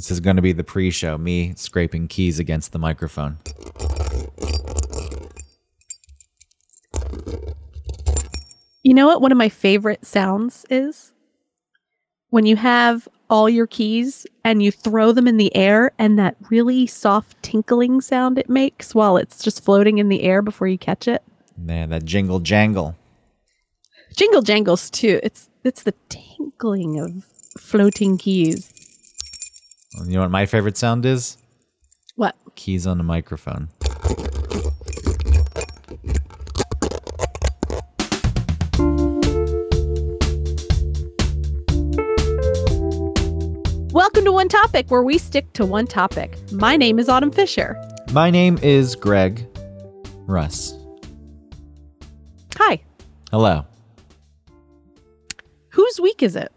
This is going to be the pre show, me scraping keys against the microphone. You know what one of my favorite sounds is? When you have all your keys and you throw them in the air and that really soft tinkling sound it makes while it's just floating in the air before you catch it. Yeah, that jingle jangle. Jingle jangles too. It's it's the tinkling of floating keys. You know what my favorite sound is? What? Keys on the microphone. Welcome to One Topic, where we stick to one topic. My name is Autumn Fisher. My name is Greg Russ. Hi. Hello. Whose week is it?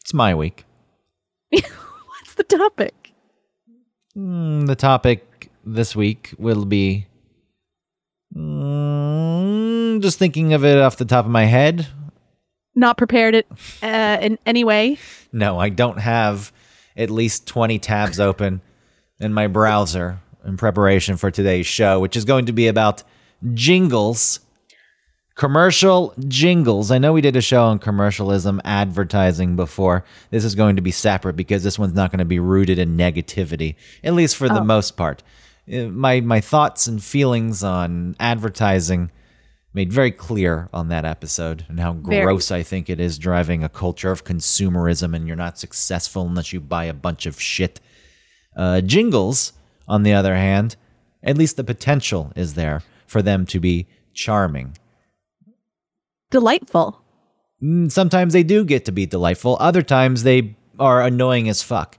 It's my week. Topic? Mm, the topic this week will be mm, just thinking of it off the top of my head. Not prepared it uh, in any way. No, I don't have at least 20 tabs open in my browser in preparation for today's show, which is going to be about jingles, commercial jingles. I know we did a show on commercialism, advertising before. This is going to be separate because this one's not going to be rooted in negativity, at least for the Oh. most part. Uh, My my thoughts and feelings on advertising made very clear on that episode and how Very. gross I think it is driving a culture of consumerism and you're not successful unless you buy a bunch of shit. Uh, jingles, on the other hand, at least the potential is there for them to be charming. Delightful. Mm, Sometimes they do get to be delightful, other times they are annoying as fuck.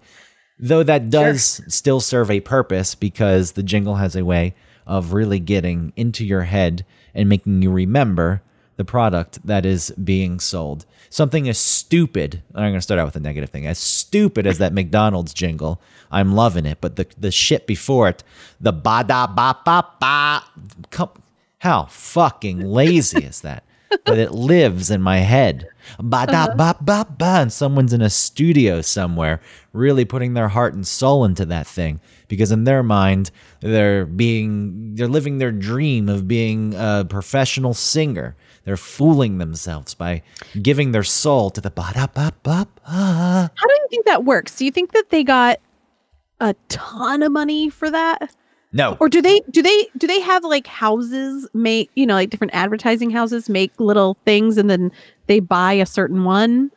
Though that does still serve a purpose because the jingle has a way of really getting into your head and making you remember the product that is being sold. Something as stupid, I'm going to start out with a negative thing, as stupid as that McDonald's jingle. I'm loving it, but the, the shit before it, the ba da ba ba ba, come, how fucking lazy is that? But it lives in my head. Ba da uh-huh. ba ba ba, and someone's in a studio somewhere, really putting their heart and soul into that thing. Because in their mind, they're being, they're living their dream of being a professional singer. They're fooling themselves by giving their soul to the ba da ba ba ba. How do you think that works? Do you think that they got a ton of money for that? No, Or do they do they do they have like houses make, you know, like different advertising houses make little things and then they buy a certain one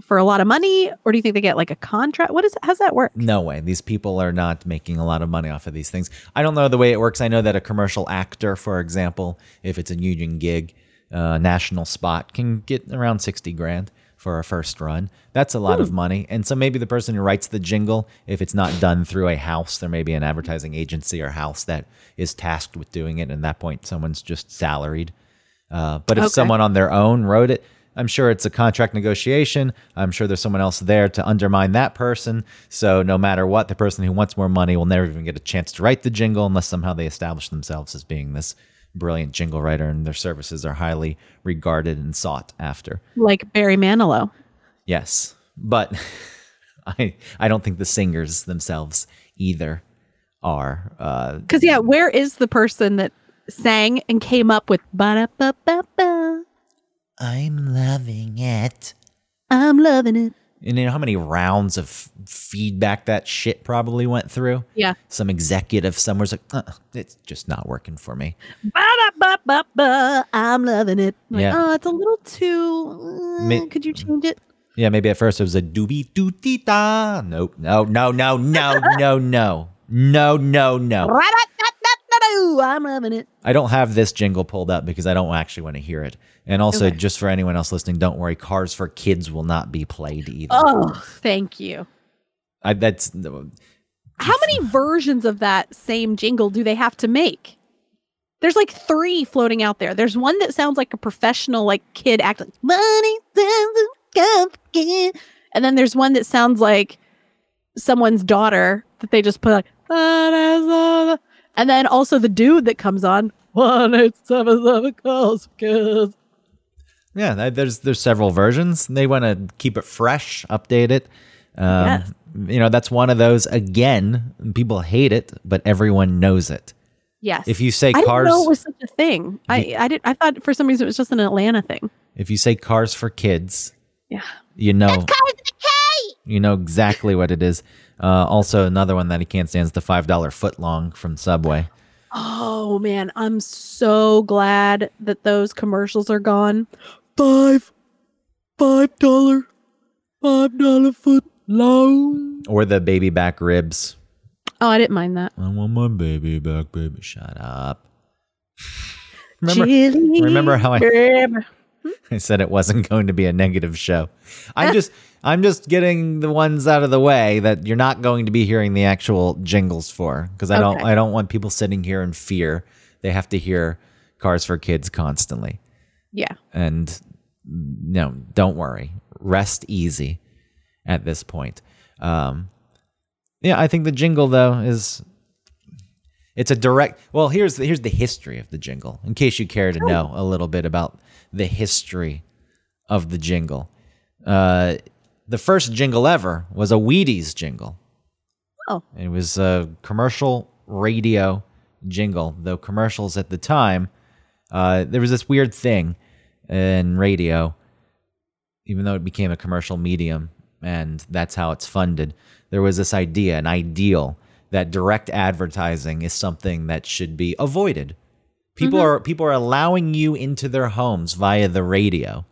for a lot of money? Or do you think they get like a contract? What is it? how's that work? No way. These people are not making a lot of money off of these things. I don't know the way it works. I know that a commercial actor, for example, if it's a union gig, uh, national spot, can get around 60 grand for a first run. That's a lot of money. And so maybe the person who writes the jingle, if it's not done through a house, there may be an advertising agency or house that is tasked with doing it. And at that point, someone's just salaried. Uh, but if Okay. someone on their own wrote it, I'm sure it's a contract negotiation. I'm sure there's someone else there to undermine that person. So no matter what, the person who wants more money will never even get a chance to write the jingle unless somehow they establish themselves as being this brilliant jingle writer and their services are highly regarded and sought after. Like Barry Manilow. Yes. But I I don't think the singers themselves either are uh Because yeah, where is the person that sang and came up with ba da ba ba ba? I'm loving it. I'm loving it. And you know how many rounds of feedback that shit probably went through? Yeah. Some executive somewhere's like, uh, it's just not working for me. Ba-da-ba-ba-ba, I'm loving it. I'm yeah. Like, oh, it's a little too. Mm, uh, Ma- could you change it? Yeah, maybe at first it was a doobie doo dee da. Nope. No, no, no, no, no, no. No, no, no. Right I'm loving it. I don't have this jingle pulled up because I don't actually want to hear it. And also, Okay. just for anyone else listening, don't worry, Cars for Kids will not be played either. Oh, thank you. I, that's uh, How many versions of that same jingle do they have to make? There's like three floating out there. There's one that sounds like a professional, like kid acting. Money doesn't come again. And then there's one that sounds like someone's daughter that they just put like. And then also the dude that comes on. One eight seven seven calls because Yeah, there's there's several versions. They want to keep it fresh, update it. Um, Yes. You know, that's one of those, again, people hate it, but everyone knows it. Yes. If you say cars, I didn't cars, know it was such a thing. I I did. I thought for some reason it was just an Atlanta thing. if you say cars for kids, Yeah. you know, you know exactly what it is. Uh, also, another one that he can't stand is the five dollar foot long from Subway. Oh man, I'm so glad that those commercials are gone. Five, five dollar, five dollar foot long. Or the baby back ribs. Oh, I didn't mind that. I want my baby back, baby. Shut up. Remember, Chili remember how I- I said it wasn't going to be a negative show. I'm just I'm just getting the ones out of the way that you're not going to be hearing the actual jingles for because I don't I don't want people sitting here in fear. They have to hear Cars for Kids constantly. Yeah. And no, don't worry. Rest easy at this point. Um yeah, I think the jingle though is it's a direct well here's the, here's the history of the jingle in case you care to know a little bit about the history of the jingle uh, the first jingle ever was a wheaties jingle Oh. it was a commercial radio jingle though commercials at the time uh, there was this weird thing in radio even though it became a commercial medium and that's how it's funded, there was this idea, an ideal that direct advertising is something that should be avoided. People are people are allowing you into their homes via the radio.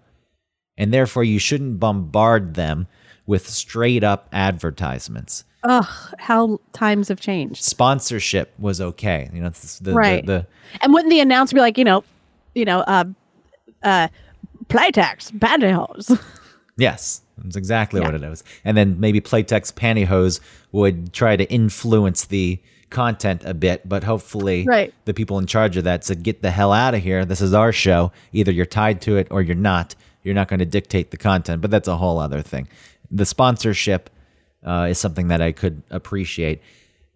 And therefore you shouldn't bombard them with straight up advertisements. Ugh, how times have changed. Sponsorship was okay. You know, it's the, Right. the, the And wouldn't the announcer be like, you know, you know, uh, uh, Playtex, pantyhose. Yes, that's exactly what it is. And then maybe Playtex Pantyhose would try to influence the content a bit, but hopefully Right. the people in charge of that said, get the hell out of here. This is our show. Either you're tied to it or you're not. You're not going to dictate the content, but that's a whole other thing. The sponsorship uh, is something that I could appreciate.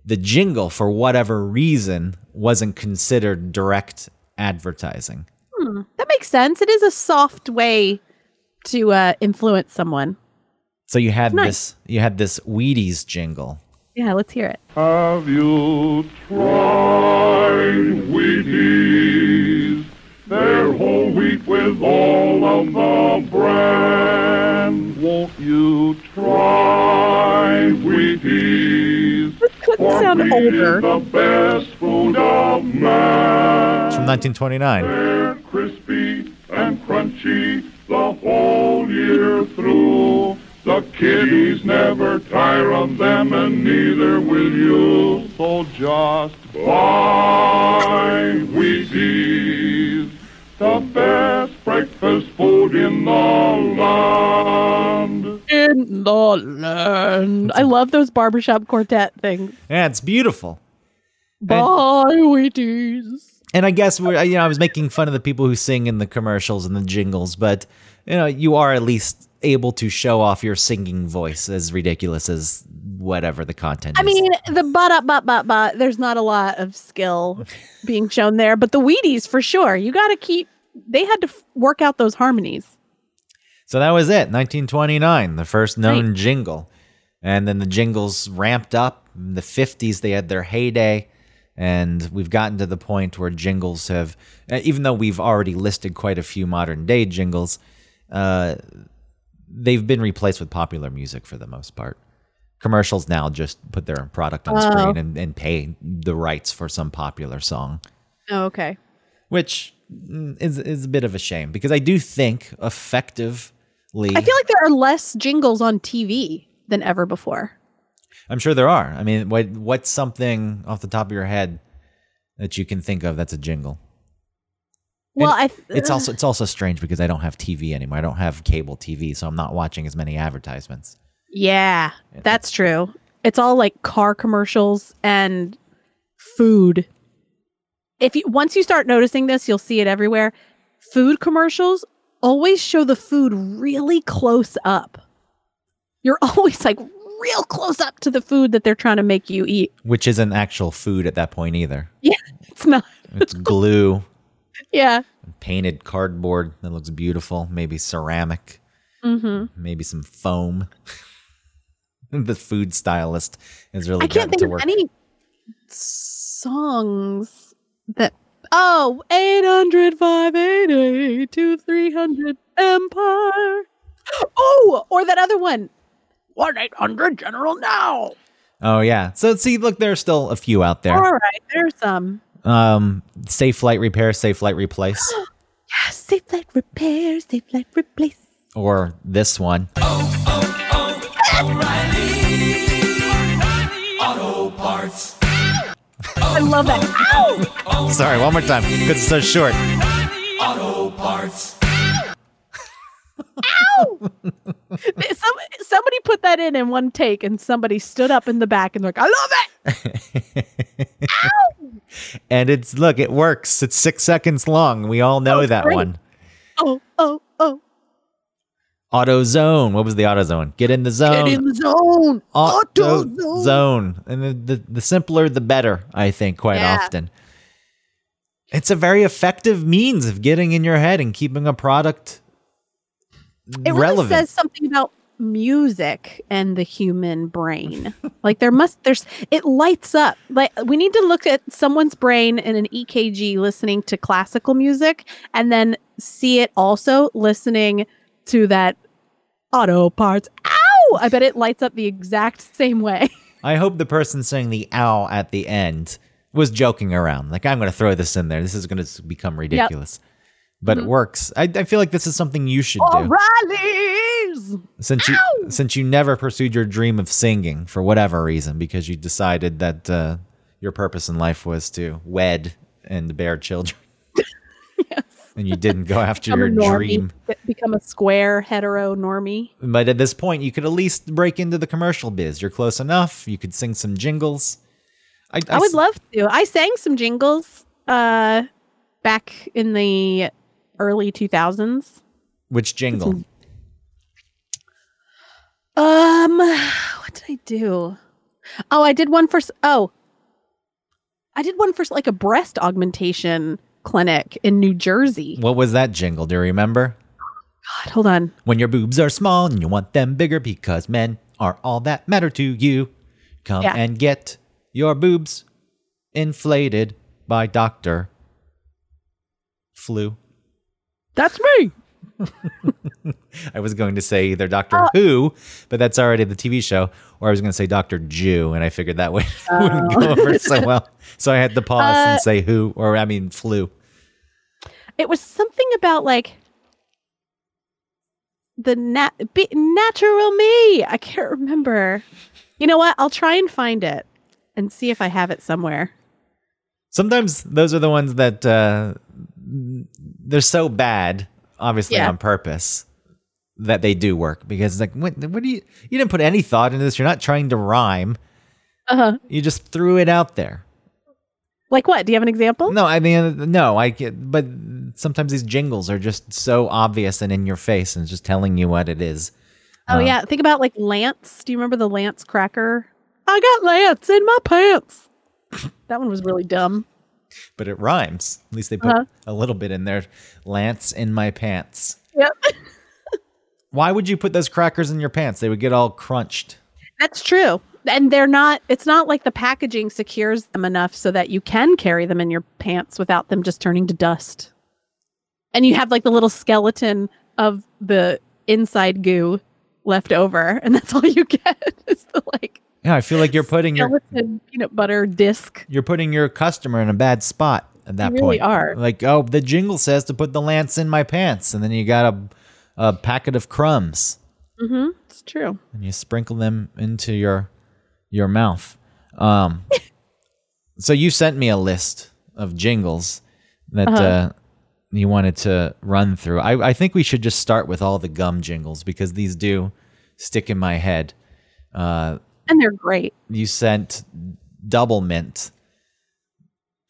The jingle, for whatever reason, wasn't considered direct advertising. that makes sense. It is a soft way to uh, influence someone. So you had Nice. this, you had this Wheaties jingle. Yeah, let's hear it. Have you tried Wheaties? They're whole wheat with all of the bran. Won't you try Wheaties? Couldn't sound wheat older. is the best food of man. It's from 1929. They're crispy and crunchy the whole year through. The kiddies never tire of them, and neither will you. So just buy Wheaties, the best breakfast food in the land. In the land. I love those barbershop quartet things. Yeah, it's beautiful. Bye, Wheaties. And I guess we're, you know, I was making fun of the people who sing in the commercials and the jingles, but you know, you are at least able to show off your singing voice, as ridiculous as whatever the content. Is. I is. mean, the but up, but but but. There's not a lot of skill being shown there, but the Wheaties for sure. You got to keep. They had to f- work out those harmonies. so that was it. 1929, the first known Right. jingle, and then the jingles ramped up. In the 50s, they had their heyday. And we've gotten to the point where jingles have, uh, even though we've already listed quite a few modern day jingles, uh, they've been replaced with popular music for the most part. Commercials now just put their product on Oh. screen and, and pay the rights for some popular song, Oh, okay. Which mm, is, is a bit of a shame because I do think effectively, I feel like there are less jingles on TV than ever before. I'm sure there are. I mean, what what's something off the top of your head that you can think of that's a jingle? Well, th- it's also it's also strange because I don't have TV anymore. I don't have cable TV, so I'm not watching as many advertisements. yeah, that's true. It's all like car commercials and food. If you once you start noticing this, you'll see it everywhere. Food commercials always show the food really close up. You're always like real close up to the food that they're trying to make you eat. Which isn't actual food at that point either. Yeah, it's not. It's glue, Yeah. painted cardboard that looks beautiful, maybe ceramic, Mm-hmm. maybe some foam. the food stylist is really I can't think to of work. any songs that. Oh, 800 588 2300 Empire. Oh, or that other one. 1 800 General Now. Oh yeah. So see, look, there's still a few out there. All right, there's some. Um, Safelite repair, Safelite replace, Yes, Safelite repair, Safelite replace. or this one. I love that. Ow! Sorry, one more time because it's so short. Auto parts. Ow! Some, somebody put that in in one take, and somebody stood up in the back and they're like, I love it. Ow! And it's look, it works. It's six seconds long. We all know Oh, that great. one. Oh, oh, oh. Auto zone. What was the auto zone? Get in the zone. Get in the zone. auto Auto zone. zone. And the, the, the simpler, the better, I think, quite Yeah. often. It's a very effective means of getting in your head and keeping a product It really says something about music and the human brain. like there must there's it lights up. Like we need to look at someone's brain in an EKG listening to classical music and then see it also listening to that auto parts. Ow! I bet it lights up the exact same way. I hope the person saying the ow at the end was joking around. Like, I'm going to throw this in there. This is going to become ridiculous. But Mm-hmm. it works. I, I feel like this is something you should do. O'Reilly's. since you since you never pursued your dream of singing for whatever reason because you decided that uh, your purpose in life was to wed and bear children Yes. And you didn't go after your normie, dream Become a square hetero normie. but at this point you could at least break into the commercial biz you're close enough you could sing some jingles i, I would s- love to. I sang some jingles uh back in the early 2000s. which jingle Um what did I do? Oh, I did one for s- oh. I did one for like a breast augmentation clinic in New Jersey. what was that jingle do you remember God, hold on. when your boobs are small and you want them bigger because men are all that matter to you come Yeah. and get your boobs inflated by Dr. Flu. That's me. I was going to say either Doctor Oh. Who, but that's already the TV show, or I was going to say Doctor Jew, and I figured that way wouldn't Oh. go over so well. So I had to pause Uh, and say Who, or I mean Flu. It was something about like the nat- be- natural me. I can't remember. You know what? I'll try and find it and see if I have it somewhere. Sometimes those are the ones that uh, they're so bad, obviously Yeah. on purpose, that they do work. Because it's like, what, what do you? You didn't put any thought into this. You're not trying to rhyme. Uh huh. You just threw it out there. Like what? Do you have an example? No, I mean, no, I get, but sometimes these jingles are just so obvious and in your face and just telling you what it is. Oh Uh, yeah, think about like Lance. Do you remember the Lance cracker? I got Lance in my pants. that one was really dumb. But it rhymes. At least they put Uh-huh. a little bit in there. Lance in my pants. Yep. Why would you put those crackers in your pants? They would get all crunched. That's true. And they're not it's not like the packaging secures them enough so that you can carry them in your pants without them just turning to dust. And you have like the little skeleton of the inside goo left over and that's all you get is the like Yeah, I feel like you're putting your peanut butter disc. you're putting your customer in a bad spot at that You really point. are. Like, oh, the jingle says to put the lance in my pants, and then you got a packet of crumbs. Mm-hmm. It's true. and you sprinkle them into your your mouth. Um, so you sent me a list of jingles that uh Uh-huh. you wanted to run through. I, I think we should just start with all the gum jingles because these do stick in my head. Uh, And they're great. you sent Doublemint,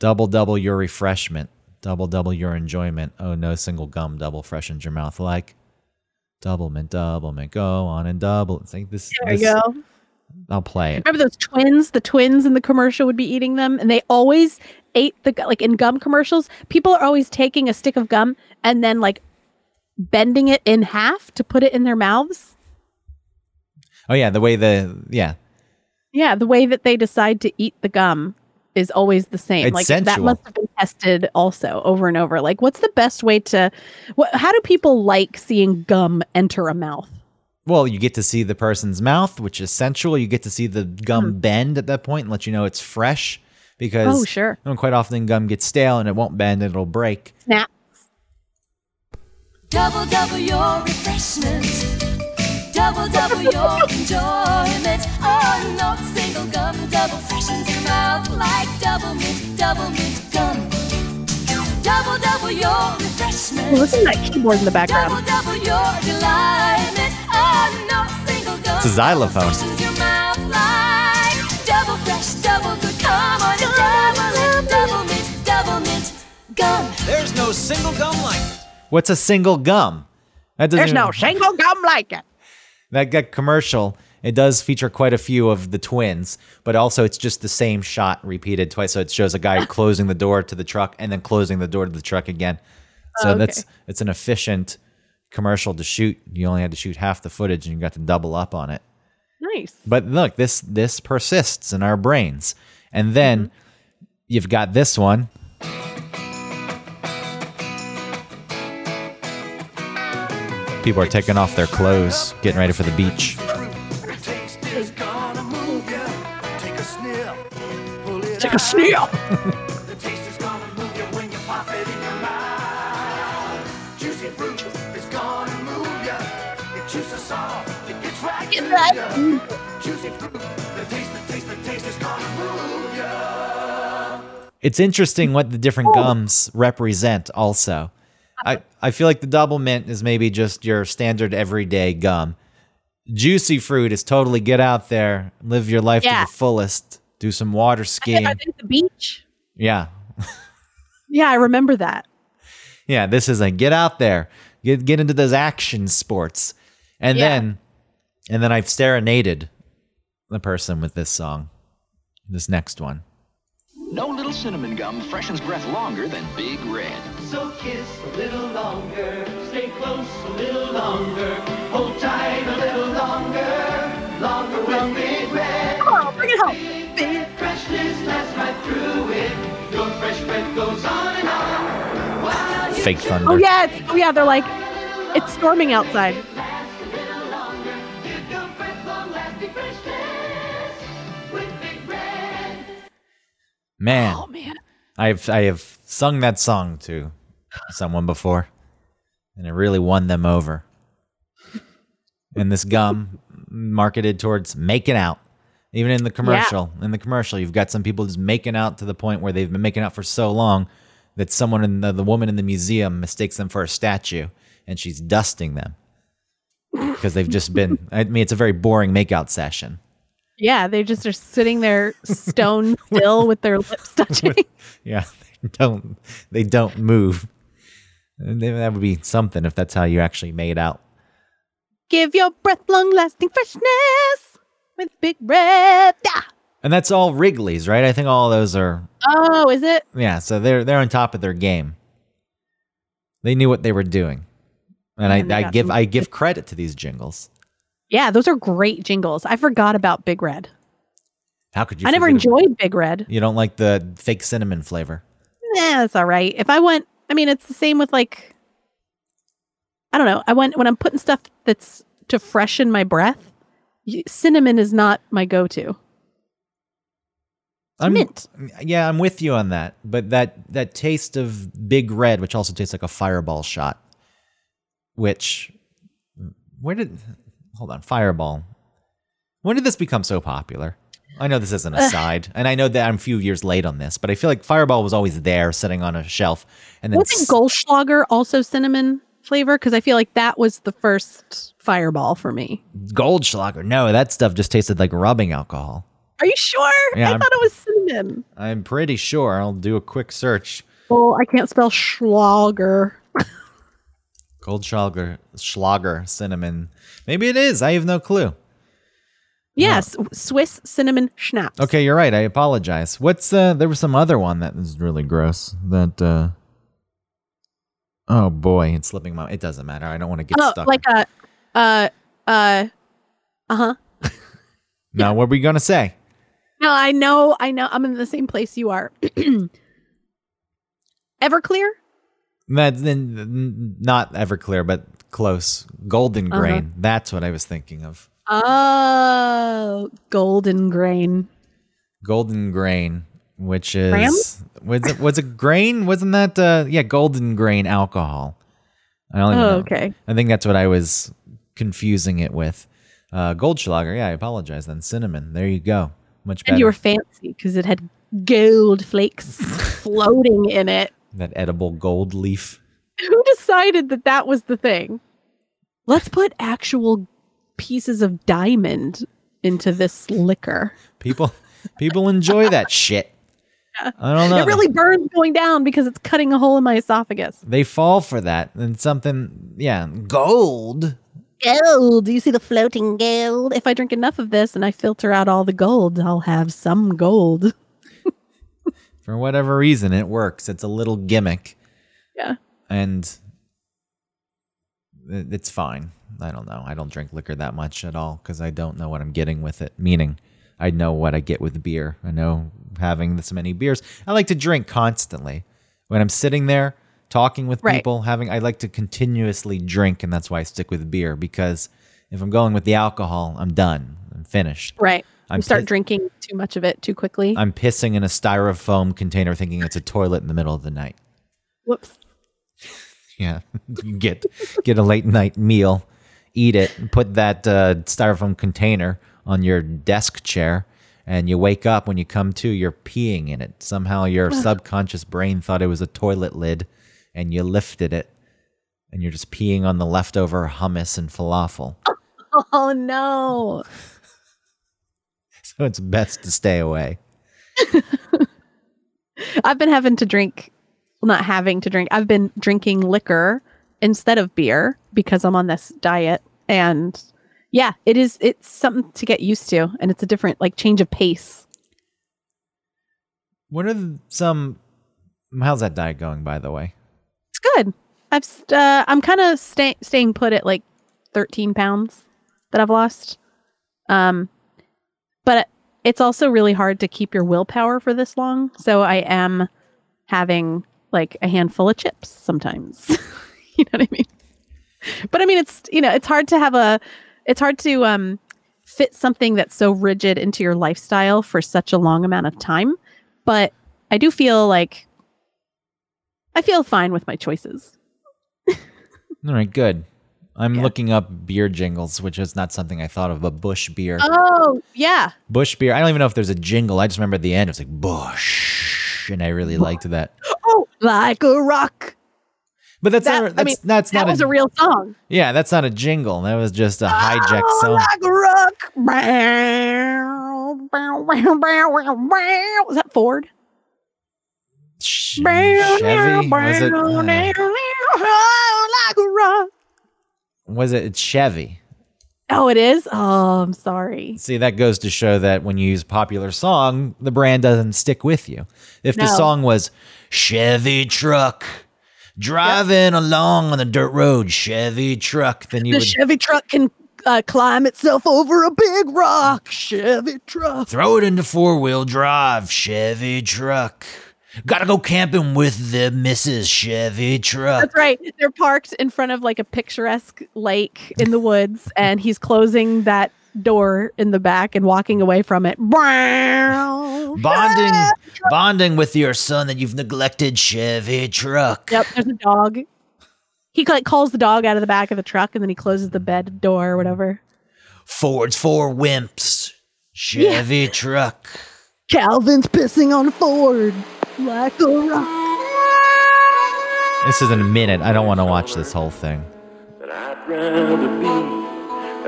double double your refreshment, double double your enjoyment. Oh, no single gum double freshens your mouth like. Doublemint, double mint, go on and double. It's like this. There you go. I'll play it. Remember those twins? The twins in the commercial would be eating them, and they always ate the like in gum commercials. People are always taking a stick of gum and then like bending it in half to put it in their mouths. Oh yeah, the way the yeah. Yeah, the way that they decide to eat the gum is always the same. It's like that must have been tested also over and over. Like, what's the best way to? What, how do people like seeing gum enter a mouth? Well, you get to see the person's mouth, which is sensual. You get to see the gum hmm. bend at that point and let you know it's fresh because. Oh, sure. you know, quite often gum gets stale and it won't bend, and it'll break. Snap. Double, double your refreshment. Double, double your enjoyment. Oh, no single gum double freshens your mouth like Doublemint, double mint gum. Double, double your refreshment. Listen to that keyboard in the background. double your delightment. Oh, no single gum. It's a xylophone. Your mouth like double fresh, double good. Come on and double Doublemint, double mint gum. There's no single gum like it. What's a single gum? That doesn't There's even- no single gum like it. that, that commercial. It does feature quite a few of the twins, but also it's just the same shot repeated twice. So it shows a guy closing the door to the truck and then closing the door to the truck again. So Oh, okay. that's it's an efficient commercial to shoot. You only had to shoot half the footage and you got to double up on it. Nice. But look, this this persists in our brains. And then mm-hmm. you've got this one. People are taking off their clothes, getting ready for the beach. Pull Take a out. sniff. The taste is gonna move ya when you pop it in your mouth. Juicy fruit is gonna move ya. It juices off. It gets right Get to that. ya. Juicy fruit. The taste, the taste, the taste is gonna move ya. It's interesting what the different oh. gums represent also. I, I feel like the Doublemint is maybe just your standard everyday gum. Juicy fruit is totally get out there, live your life Yeah. to the fullest, do some water skiing. I think the beach. Yeah. Yeah, I remember that. Yeah, this is like get out there, get get into those action sports, and Yeah. then and then I've serenaded the person with this song, this next one. No little cinnamon gum freshens breath longer than Big Red. So kiss a little longer, stay close a little longer, hold tight a little longer, longer with Big Red. Come on, bring it home. Big freshness lasts right through it. Your fresh breath goes on and on. Fake thunder. Oh yeah, it's, oh yeah. They're like, it's storming outside. last a little longer, give your breath long-lasting freshness with Big Red. Man, Oh man. I've I have sung that song to someone before, and it really won them over. And this gum marketed towards making out. Even in the commercial, in the commercial, you've got some people just making out to the point where they've been making out for so long that someone in the, the woman in the museum mistakes them for a statue, and she's dusting them because they've just been. I mean, it's a very boring makeout session. Yeah, they just are sitting there stone still with their lips touching. Yeah, they don't they don't move. And that would be something if that's how you actually made out. Give your breath long lasting freshness with Big Red. Ah! And that's all Wrigley's, right? I think all those are Oh, is it? yeah, so they're they're on top of their game. They knew what they were doing. And And I, I give some- I give credit to these jingles. Yeah, those are great jingles. I forgot about Big Red. How could you I never enjoyed Big Red. You don't like the fake cinnamon flavor. Nah, that's all right. If I went, I mean, it's the same with like, I don't know. I went when I'm putting stuff that's to freshen my breath. Cinnamon is not my go-to. I'm, mint. Yeah, I'm with you on that. But that that taste of Big Red, which also tastes like a fireball shot, which where did hold on Fireball? When did this become so popular? I know this is an aside, and I know that I'm a few years late on this, but I feel like Fireball was always there, sitting on a shelf, and then Wasn't Goldschlager also cinnamon flavor? Because I feel like that was the first fireball for me. Goldschlager. No, that stuff just tasted like rubbing alcohol. Are you sure? Yeah, I I'm- thought it was cinnamon. I'm pretty sure. I'll do a quick search. Oh, I can't spell Schlager. Goldschlager, Schlager, cinnamon. Maybe it is. I have no clue. Yes, Swiss cinnamon schnapps. Okay, you're right. I apologize. What's uh there was some other one that was really gross. That uh Oh boy, it's slipping my it doesn't matter. I don't want to get Oh, stuck. like a, uh, uh, uh huh. Now, what were you gonna say? No, I know, I know. I'm in the same place you are. Everclear? That's n- n- not Everclear, but close. Golden Uh-huh. grain. That's what I was thinking of. Oh, golden grain. Golden grain, which is Graham? was it was it grain? Wasn't that uh yeah, golden grain alcohol. I don't Oh, know. okay. I think that's what I was confusing it with. Uh Goldschlager, yeah, I apologize then. Cinnamon. There you go. Much better. And you were fancy because it had gold flakes floating in it. that edible gold leaf. Who decided that that was the thing? Let's put actual pieces of diamond into this liquor. People people enjoy that shit. I don't know. It really burns going down because it's cutting a hole in my esophagus. they fall for that. And something yeah, gold. Gold. Do you see the floating gold? If I drink enough of this and I filter out all the gold, I'll have some gold. For whatever reason, it works. It's a little gimmick. Yeah. And it's fine. I don't know. I don't drink liquor that much at all because I don't know what I'm getting with it. Meaning, I know what I get with beer. I know having this many beers. I like to drink constantly. When I'm sitting there talking with Right. people, having I like to continuously drink, and that's why I stick with beer because if I'm going with the alcohol, I'm done. I'm finished. Right. I'm you start drinking too much of it too quickly. I'm pissing in a styrofoam container, thinking it's a toilet in the middle of the night. Whoops. Yeah, you get get a late night meal, eat it, put that uh, styrofoam container on your desk chair, and you wake up. When you come to, you're peeing in it. Somehow your subconscious brain thought it was a toilet lid, and you lifted it, and you're just peeing on the leftover hummus and falafel. Oh no. So it's best to stay away. I've been having to drink, well, not having to drink. I've been drinking liquor instead of beer because I'm on this diet. And yeah, it is, it's something to get used to. And it's a different, like, change of pace. What are the, some? How's that diet going, by the way? It's good. I've, st- uh, I'm kind of stay- staying put at like 13 pounds that I've lost. Um, but it's also really hard to keep your willpower for this long. So I am having like a handful of chips sometimes. you know what I mean? But I mean, it's you know, it's hard to have a, it's hard to um, fit something that's so rigid into your lifestyle for such a long amount of time. But I do feel like I feel fine with my choices. All right, good. I'm Yeah. looking up beer jingles, which is not something I thought of, but Busch beer. Oh yeah, Busch beer. I don't even know if there's a jingle. I just remember at the end it was like Busch, and I really liked that. oh like a rock. But that's That- not. I That's, mean, that's That not was a real song. Yeah, that's not a jingle. That was just a hijacked Oh, song. Like rock. Was that Ford? Chevy was it? uh, was it? Chevy. Oh, it is. Oh, I'm sorry. See, that goes to show that when you use a popular song, the brand doesn't stick with you. If the song was Chevy truck driving along on the dirt road, Chevy truck, then you The would Chevy truck can uh, climb itself over a big rock. Chevy truck. throw it into four wheel drive, Chevy truck. Gotta go camping with the Mrs. Chevy truck. That's right. They're parked in front of like a picturesque lake in the woods, and he's closing that door in the back and walking away from it. Bonding, bonding with your son that you've neglected, Chevy truck. Yep, there's a dog. He like calls the dog out of the back of the truck, and then he closes the bed door or whatever. Ford's four wimps, Chevy truck. Calvin's pissing on Ford like a rock. This is in a minute. I don't want to watch this whole thing.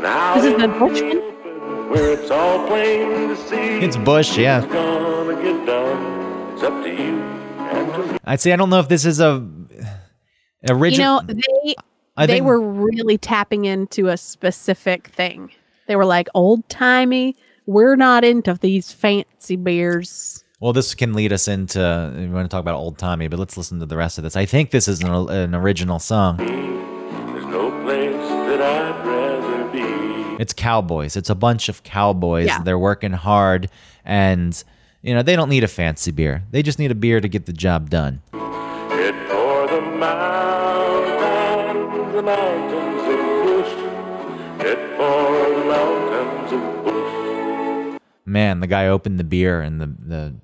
Is in the the Busch where it's all plain to see. It's Busch, yeah. It's gonna get done. It's up to you and to me. I'd say I don't know if this is a uh, original. You original. know, they I they think were really tapping into a specific thing. They were like old timey. We're not into these fancy beers. well, this can lead us into. We want to talk about old timey, but let's listen to the rest of this. I think this is an, an original song. It's cowboys. It's a bunch of cowboys. Yeah. They're working hard and you know, they don't need a fancy beer. They just need a beer to get the job done. Hit for the mountains, the mountains of Busch. Hit for the mountains of Busch. Man, the guy opened the beer and the the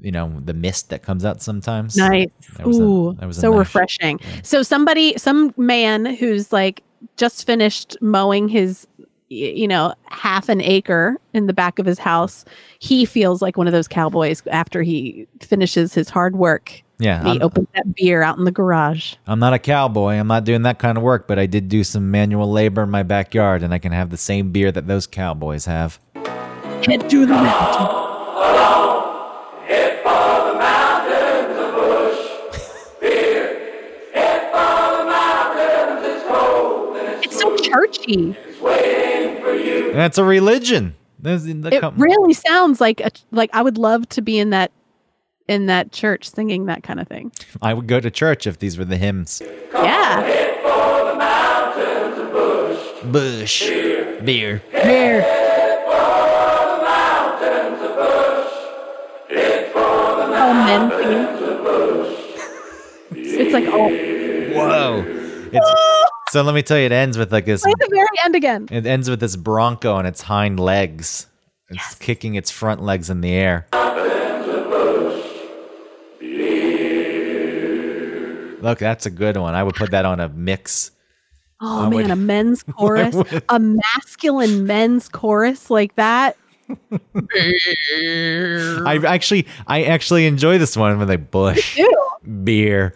you know, the mist that comes out sometimes. Nice. That was a- Ooh, that was a so nice- refreshing. So somebody, some man who's like just finished mowing his, y- you know, half an acre in the back of his house. He feels like one of those cowboys after he finishes his hard work. Yeah, He I'm, opens that beer out in the garage. I'm not a cowboy. I'm not doing that kind of work, but I did do some manual labor in my backyard and I can have the same beer that those cowboys have. Head to the mountain. It's so churchy. That's a religion. The It really sounds like a, like I would love to be in that in that church singing that kind of thing. I would go to church if these were the hymns. Yeah. Busch. Beer. Beer. Oh, men singing. It's like oh, Whoa. It's, oh. So let me tell you, it ends with like this. play the very end again. It ends with this bronco on its hind legs. It's kicking its front legs in the air. Look, that's a good one. I would put that on a mix. Oh I man, would- a men's chorus, a masculine men's chorus like that. I actually, I actually enjoy this one with like Busch beer.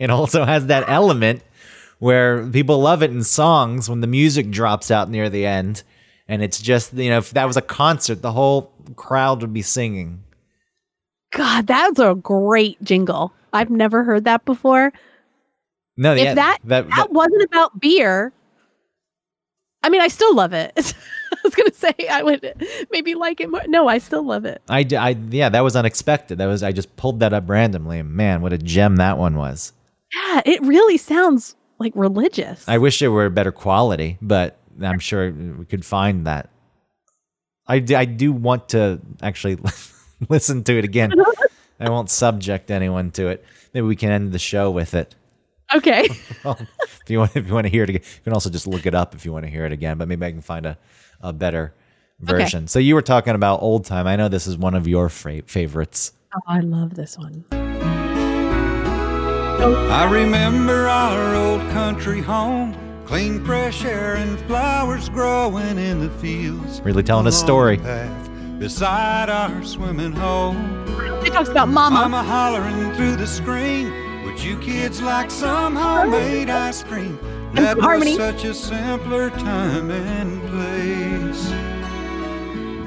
It also has that element where people love it in songs when the music drops out near the end. And it's just, you know, if that was a concert, the whole crowd would be singing. God, that's a great jingle. I've never heard that before. No, if yeah, that, that, that that- wasn't about beer, I mean, I still love it. I was gonna say I would maybe like it more. No, I still love it. I, I- yeah, that was unexpected. That was I just pulled that up randomly. and Man, what a gem that one was. Yeah, it really sounds like religious. I wish it were better quality, but I'm sure we could find that. I, d- I do want to actually listen to it again. I won't subject anyone to it. Maybe we can end the show with it. okay. Well, if you want, if you want to hear it again, you can also just look it up if you want to hear it again. But maybe I can find a, a better version. So you were talking about old time. I know this is one of your fra- favorites. oh, I love this one. I remember our old country home, clean fresh air and flowers growing in the fields. Really telling a story. path Beside our swimming hole, It talks about mama. Mama hollering through the screen. Would you kids like some homemade ice cream? That was Harmony. such a simpler time and place.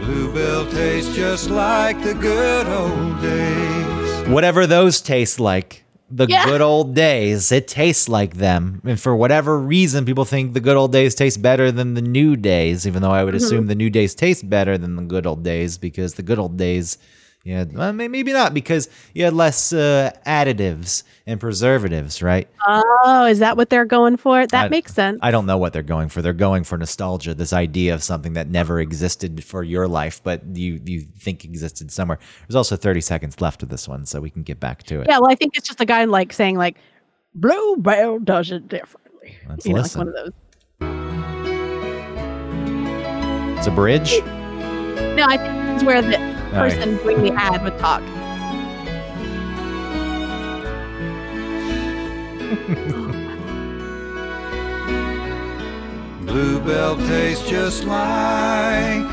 Bluebell tastes just like the good old days. Whatever those taste like, the Yeah. good old days, it tastes like them. And for whatever reason, people think the good old days taste better than the new days, even though I would mm-hmm. assume the new days taste better than the good old days because the good old days, yeah, well, maybe not because you had less uh, additives and preservatives, right? Oh, is that what they're going for? That I- makes sense. I don't know what they're going for. They're going for nostalgia, this idea of something that never existed for your life, but you you think existed somewhere. There's also 30 seconds left of this one, so we can get back to it. yeah, well, I think it's just a guy like saying like, Bluebell does it differently. Let's you know, listen. like one of those. It's a bridge. No, I think it's where the. Person doing the ad would talk. Bluebell tastes just like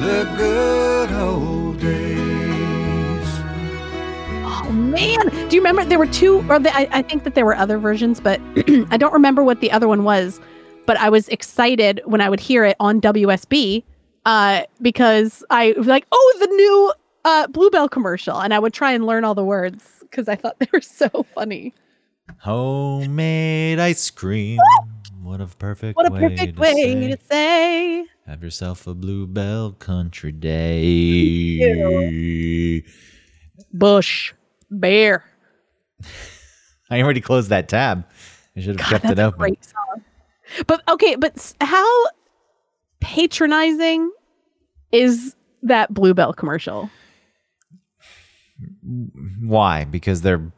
the good old days. Oh man, do you remember there were two, or the, I, I think that there were other versions, but I don't remember what the other one was. but I was excited when I would hear it on WSB uh, because I was like, oh, the new uh, Bluebell commercial. And I would try and learn all the words because I thought they were so funny. Homemade ice cream. What a perfect What a way perfect to way say, to say. Have yourself a Bluebell Country Day. Busch Bear. I already closed that tab. I should have God, kept it open. But okay, but how patronizing is that Bluebell commercial? Why? Because they're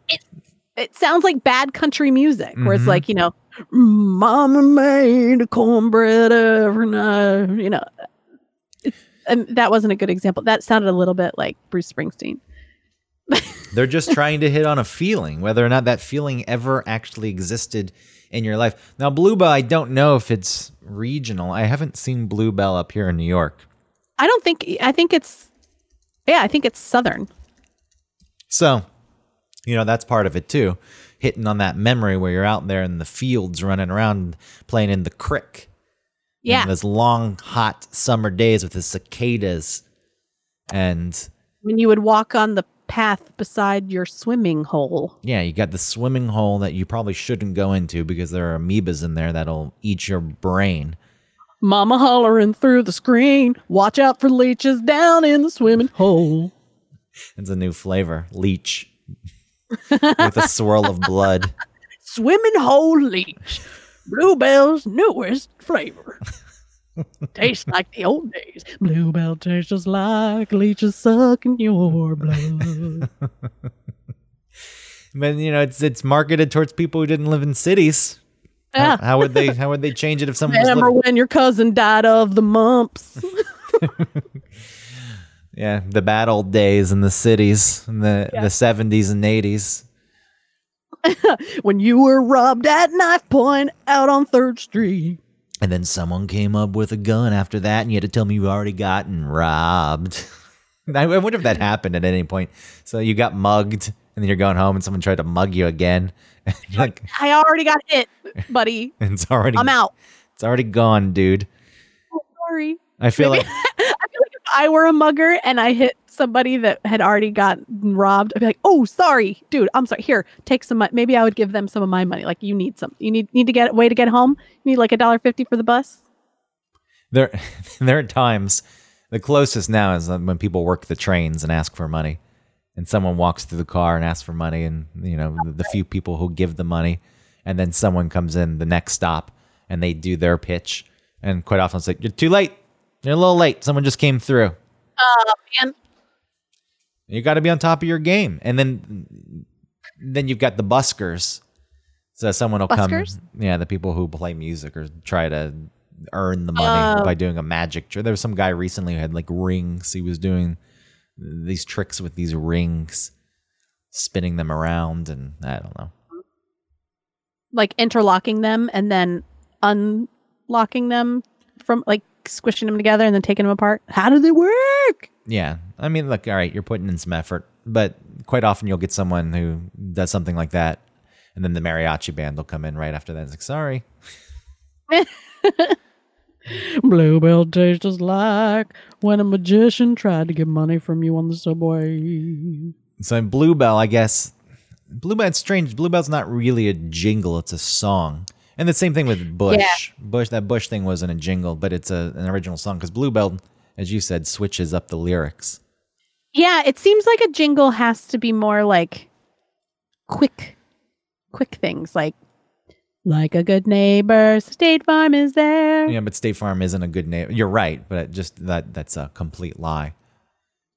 It sounds like bad country music, where it's Mhm. like you know, Mama made a cornbread every night. You know, and that wasn't a good example. That sounded a little bit like Bruce Springsteen. they're just trying to hit on a feeling, whether or not that feeling ever actually existed in your life. Now, Bluebell, I don't know if it's regional. I haven't seen Bluebell up here in New York. I don't think. I think it's. Yeah, I think it's Southern. So, you know, that's part of it too. Hitting on that memory where you're out there in the fields running around playing in the crick. Yeah. In those long, hot summer days with the cicadas. And When you would walk on the path beside your swimming hole. yeah, you got the swimming hole that you probably shouldn't go into because there are amoebas in there that'll eat your brain. Mama hollering through the screen. Watch out for leeches down in the swimming hole. It's a new flavor, leech, with a swirl of blood. Swimming hole leech. Bluebell's newest flavor. Tastes like the old days. Bluebell tastes just like leeches sucking your blood. But you know, it's it's marketed towards people who didn't live in cities. How, Yeah. how would they how would they change it if someone Remember living? when your cousin died of the mumps? Yeah, the bad old days in the cities in the the seventies and eighties. when you were robbed at knife point out on Third Street. And then someone came up with a gun after that, and you had to tell me you've already gotten robbed. I wonder if that happened at any point. So you got mugged, and then you're going home, and someone tried to mug you again. Like, I already got hit, buddy. it's already I'm out. It's already gone, dude. Oh, sorry. I feel Maybe- like I feel like if I were a mugger and I hit somebody that had already gotten robbed, I'd be like, "Oh, sorry, dude. I'm sorry. Here, take some money." Maybe I would give them some of my money. Like, you need some. You need need to get way to get home. You need like a dollar fifty for the bus. there there are times the closest now is when people work the trains and ask for money and someone walks through the car and asks for money and you know the, the few people who give the money and then someone comes in the next stop and they do their pitch and quite often it's like you're too late you're a little late someone just came through oh, And you got to be on top of your game and then then you've got the buskers so someone will Buskers? come yeah the people who play music or try to earn the money Oh. by doing a magic trick there was some guy recently who had like rings he was doing these tricks with these rings spinning them around and i don't know like interlocking them and then unlocking them from like squishing them together and then taking them apart. How do they work? Yeah i mean look all right you're putting in some effort but quite often you'll get someone who does something like that and then the mariachi band will come in right after that it's like sorry Bluebell tastes just like when a magician tried to get money from you on the subway. So in Bluebell, I guess Bluebell. It's strange. Bluebell's not really a jingle; it's a song. And the same thing with Busch. Busch. That Busch thing wasn't a jingle, but it's a, an original song because Bluebell, as you said, switches up the lyrics. Yeah, it seems like a jingle has to be more like quick, quick things like like a good neighbor. State Farm is there. Yeah, but State Farm isn't a good name. You're right, but it just that that's a complete lie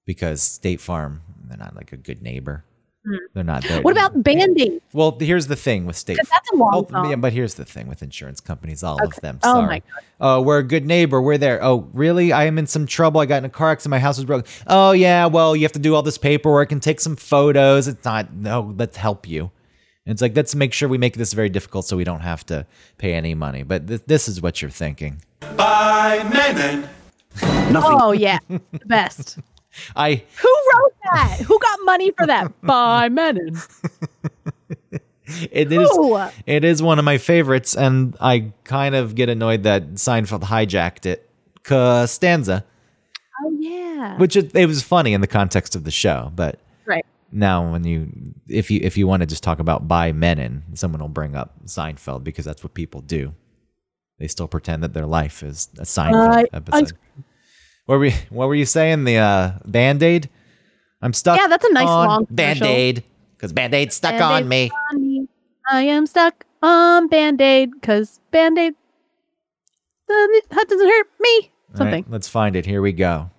because State Farm they're not like a good neighbor. Mm-hmm. They're not there. What about Band-Aid? Well, here's the thing with state. 'Cause that's a long Oh, song. yeah, but here's the thing with insurance companies, all of them. Oh, Sorry. my Oh, we're a good neighbor. We're there. Oh, really? I am in some trouble. I got in a car accident. My house was broken. Oh, yeah. Well, you have to do all this paperwork and take some photos. It's not. No, let's help you. And it's like let's make sure we make this very difficult so we don't have to pay any money. But th- this is what you're thinking. By Mennen. Oh yeah, the best. I Who wrote that? Who got money for that? By Mennen. It is. Ooh. It is one of my favorites, and I kind of get annoyed that Seinfeld hijacked it. Costanza, Oh yeah. which it, it was funny in the context of the show, but right. now when you if you if you want to just talk about by Mennen, someone will bring up Seinfeld because that's what people do. They still pretend that their life is a Seinfeld Uh, episode. What were you, what were you saying? The uh, Band Aid. I'm stuck. Yeah, that's a nice on long commercial. Band Aid because Band Aid's stuck on Band-Aid's me. on me. I am stuck on Band Aid because Band Aid that doesn't hurt me. All right, Something. let's find it. Here we go.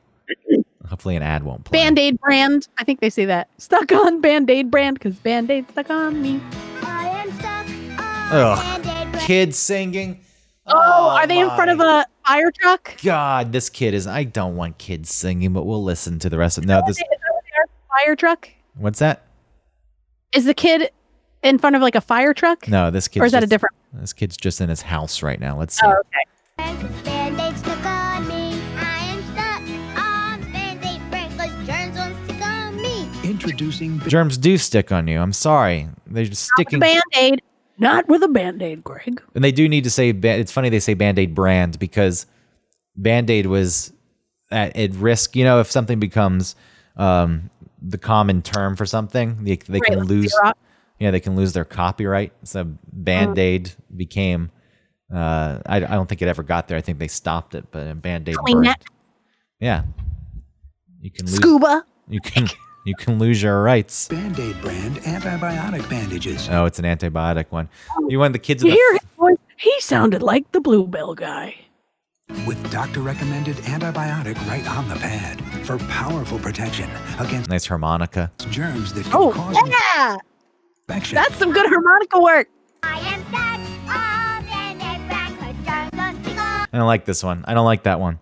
Hopefully, an ad won't play. Band Aid brand. I think they say that. Stuck on Band Aid brand because Band Aid stuck on me. I am stuck on Ugh. Band-Aid brand. Kids singing. Oh, oh, are they in front of a fire truck? God, this kid is. I don't want kids singing, but we'll listen to the rest of. It. No, oh, this. Is that what? Fire truck? What's that? Is the kid in front of like a fire truck? No, this kid. Or is that a different? This kid's just in his house right now. Let's oh, see. Oh, okay. Band-Aid on me. I am stuck on Band-Aid brand 'cause germs won't stick on me. Introducing Germs do stick on you. I'm sorry. They're just sticking. Band Aid. Not with a Band Aid, Greg. and they do need to say. ba- It's funny they say Band Aid brand because Band Aid was at, at risk. You know, if something becomes um, the common term for something, they, they Right, can like lose. Xerox. Yeah, they can lose their copyright. So Band Aid became. Uh, I, I don't think it ever got there. I think they stopped it, but Band Aid. Yeah, you can lose. Scuba. You can you can lose your rights. Band-Aid brand antibiotic bandages. Oh, it's an antibiotic one. You want the kids. You in the- hear his voice? He sounded like the Bluebell guy. With doctor-recommended antibiotic right on the pad for powerful protection against nice harmonica. germs that can Oh, cause yeah. infection. That's some good harmonica work. I am stuck on Band-Aid brand 'cause germs won't stick on I don't like this one. I don't like that one.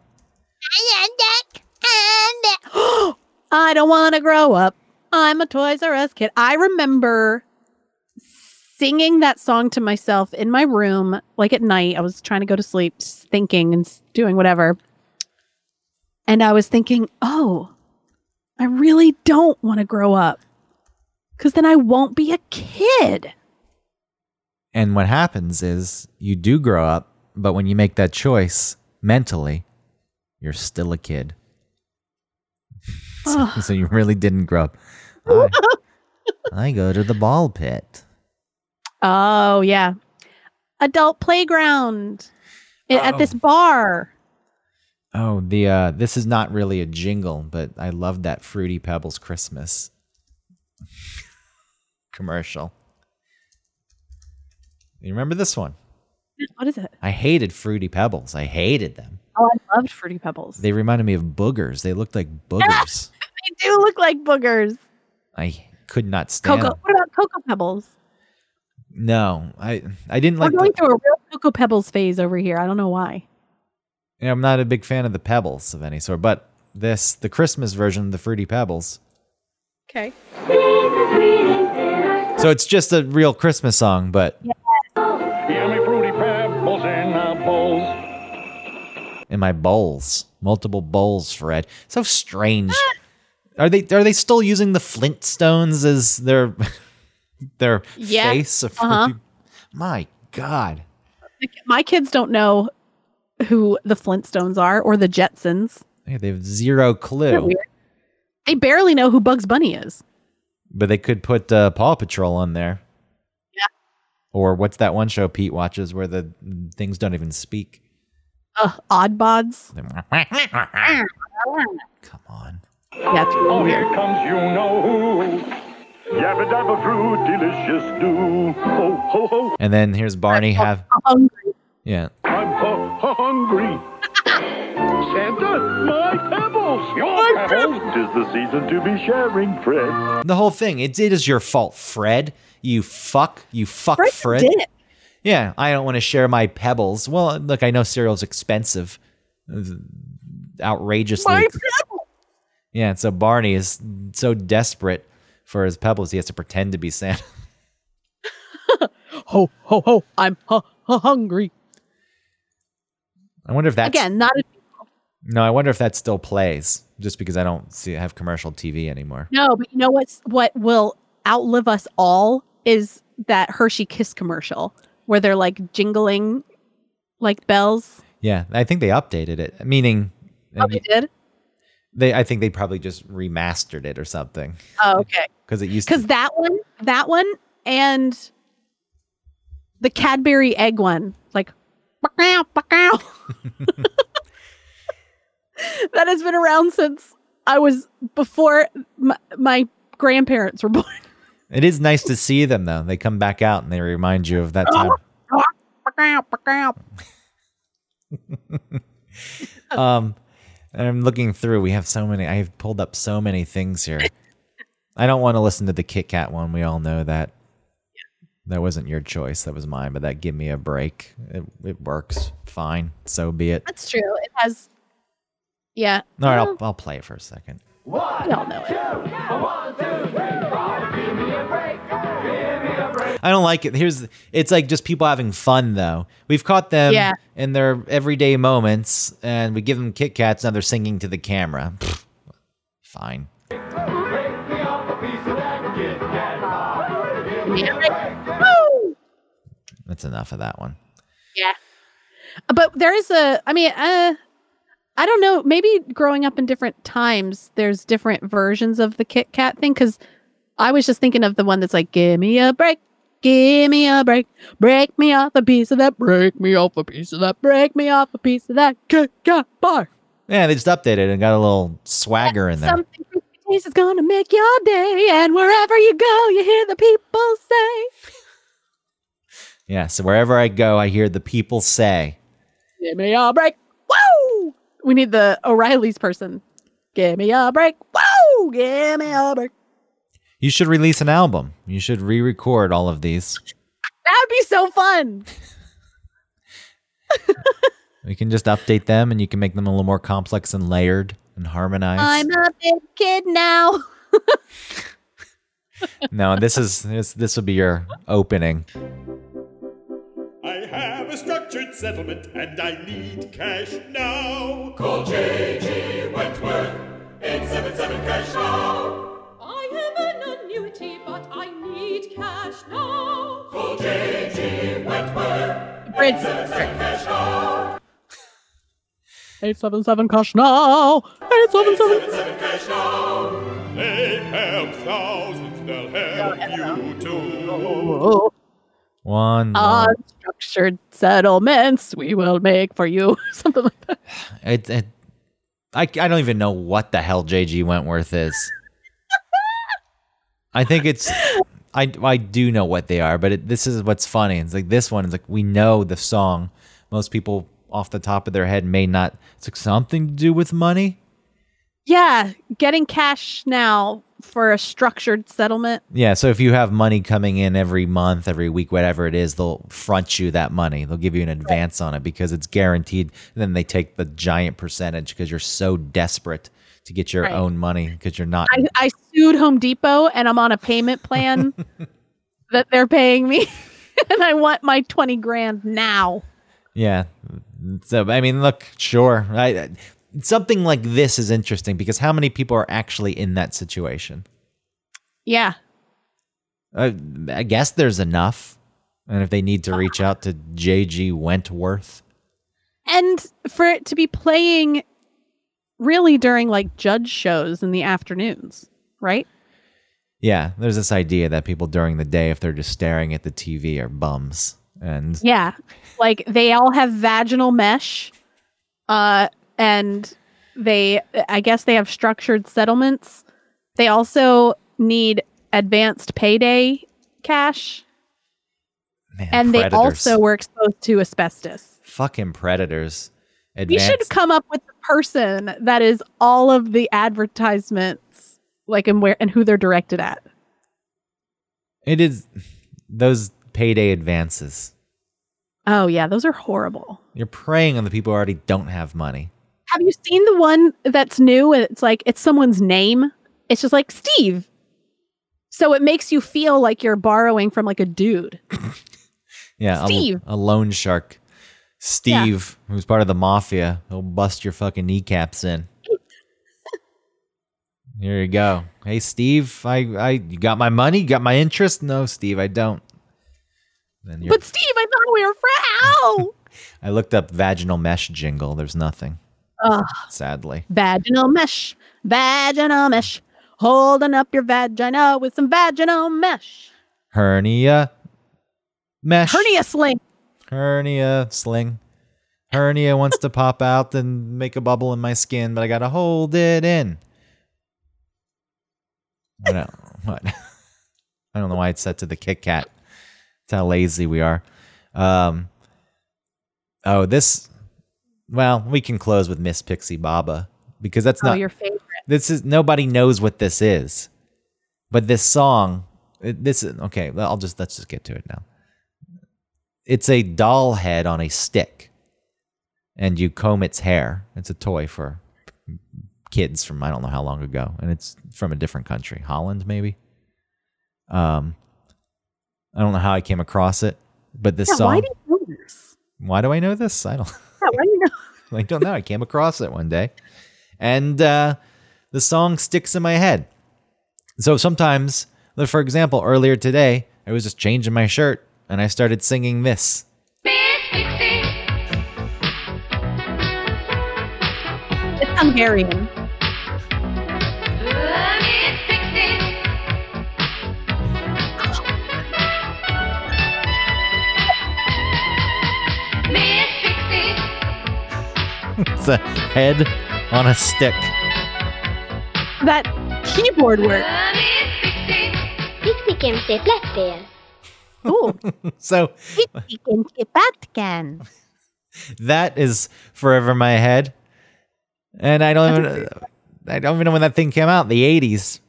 I am stuck on Band- I don't want to grow up. I'm a Toys R Us kid. I remember singing that song to myself in my room, like at night. I was trying to go to sleep, thinking and doing whatever. And I was thinking, oh, I really don't want to grow up because then I won't be a kid. And what happens is you do grow up, but when you make that choice mentally, you're still a kid. So, Ugh. so you really didn't grow up. I, I go to the ball pit. Oh, yeah. Adult playground at this Oh. bar. Oh, the uh this is not really a jingle, but I love that Fruity Pebbles Christmas commercial. You remember this one? What is it? I hated Fruity Pebbles. I hated them. Oh, I loved Fruity Pebbles. They reminded me of boogers. They looked like boogers. They do look like boogers. I could not stand. Cocoa. What about Cocoa Pebbles? No, I I didn't like. We're going The, through a real Cocoa Pebbles phase over here. I don't know why. Yeah, I'm not a big fan of the pebbles of any sort, but this the Christmas version, the Fruity Pebbles. Okay. So it's just a real Christmas song, but Yummy fruity pebbles in a bowl. in my bowls, multiple bowls, Fred. So strange. Are they are they still using the Flintstones as their their Yeah. face? Of Uh-huh. My God. My kids don't know who the Flintstones are or the Jetsons. Yeah, they have zero clue. They barely know who Bugs Bunny is. But they could put uh, Paw Patrol on there. Yeah. Or what's that one show Pete watches where the things don't even speak? Oddbods. Come on. Yeah, it's really Oh, here comes you know who. Yabba dabba fruit, delicious do. Ho, ho, ho. And then here's Barney have I'm hungry. yeah. I'm hu- hu- hungry. Santa, my pebbles. Your pebbles. Tis the season to be sharing, Fred. The whole thing. It, it is your fault, Fred. You fuck. You fuck Fred Fred. did it. Yeah, I don't want to share my pebbles. Well, look, I know cereal's expensive. Outrageously. My ex- yeah, so Barney is so desperate for his pebbles, he has to pretend to be Santa. Ho, ho, ho. I'm hu- hu- hungry. I wonder if that's Again, not a, No, I wonder if that still plays just because I don't see have commercial TV anymore. no, but you know what's what will outlive us all is that Hershey Kiss commercial where they're like jingling like bells. Yeah, I think they updated it. Meaning, Oh, they did. They I think they probably just remastered it or something Oh, okay. because it used to. Because that one, that one, and the Cadbury egg one, like that has been around since I was before my, my grandparents were born. It is nice to see them though. They come back out and they remind you of that time. Um, and I'm looking through. We have so many. I've pulled up so many things here. I don't want to listen to the Kit Kat one. We all know that. That wasn't your choice. That was mine. But that give me a break. It, it works fine. So be it. That's true. It has, yeah. All right, I'll, mm. I'll play it for a second. we all know it. I don't like it. Here's it's like just people having fun though. We've caught them Yeah. in their everyday moments, and we give them Kit Kats. Now they're singing to the camera. Pfft, Fine. That's enough of that one. Yeah. But there is a I mean, uh I don't know, maybe growing up in different times there's different versions of the Kit Kat thing cuz I was just thinking of the one that's like give me a break. Give me a break. Break me off a piece of that. Break me off a piece of that. Break me off a piece of that Kat bar. Yeah, they just updated and got a little swagger in there. Something is gonna make your day and wherever you go you hear the people say Yeah, so wherever I go, I hear the people say, Give me a break. Woo! We need the O'Reilly's person. Give me a break. Woo! Give me a break. "You should release an album. You should re-record all of these. That would be so fun. We can just update them, and you can make them a little more complex and layered and harmonized." I'm a big kid now. no, this is this this will be your opening. I have a structured settlement and I need cash now. Call JG Wentworth, 877 cash now. I annuity, but I need cash now. Call JG Wentworth, Bridge. 877 cash now. 877 cash now. 877. 877 cash now. They help thousands, they'll help you too. One. more. Unstructured settlements we will make for you. Something like that. It, it, I, I don't even know what the hell JG Wentworth is. I think it's I I do know what they are, but it, this is what's funny. It's like this one is like we know the song. Most people off the top of their head may not. It's like something to do with money. Yeah, getting cash now for a structured settlement. Yeah, so if you have money coming in every month, every week, whatever it is, they'll front you that money. They'll give you an advance on it because it's guaranteed. And then they take the giant percentage because you're so desperate to get your Right. own money because you're not. I, I sued Home Depot and I'm on a payment plan that they're paying me. and I want my 20 grand now. Yeah. So I mean, look, sure. I, something like this is interesting because how many people are actually in that situation? Yeah. Uh, I guess there's enough. And if they need to reach out to JG Wentworth, And for it to be playing really during like judge shows in the afternoons, right? yeah, there's this idea that people during the day, if they're just staring at the TV, are bums. And Yeah. Like they all have vaginal mesh. Uh and they I guess they have structured settlements. They also need advanced payday cash man, and they also were exposed to asbestos. fucking predators. We should come up with the person that is all of the advertisements like and where and who they're directed at. it is those payday advances. Oh yeah, those are horrible. You're preying on the people who already don't have money. Have you seen the one that's new and it's like it's someone's name? It's just like Steve. So it makes you feel like you're borrowing from like a dude. Yeah, a- Steve. A, loan shark. Steve, who's part of the mafia, he'll bust your fucking kneecaps in. Here you go. Hey, Steve, I, I, you got my money? You got my interest? No, Steve, I don't. Then you're, But Steve, I thought we were friends. I looked up vaginal mesh jingle. There's nothing, Ugh. sadly. Vaginal mesh, vaginal mesh. Holding up your vagina with some vaginal mesh. Hernia mesh. Hernia sling. Hernia sling. Hernia wants to pop out and make a bubble in my skin, but I gotta hold it in. I don't, what? I don't know why it's set to the Kit Kat. That's how lazy we are. Um, oh, this. Well, we can close with Miss Pixie Baba because that's Oh, not your favorite. this is nobody knows what this is but this song this is okay well, i'll just let's just get to it now it's a doll head on a stick and you comb its hair it's a toy for kids from i don't know how long ago and it's from a different country holland maybe um i don't know how i came across it but this Yeah, song why do you know this? why do i know this i don't Yeah, why do you know? I don't know. I came across it one day. And uh, the song sticks in my head. So sometimes, for example, earlier today, I was just changing my shirt and I started singing this. It's Hungarian. It's a head on a stick. That keyboard work. Pixie can say flat So Pixie can say Batcan. that is forever in my head. And I don't even I don't even know when that thing came out, the 80s.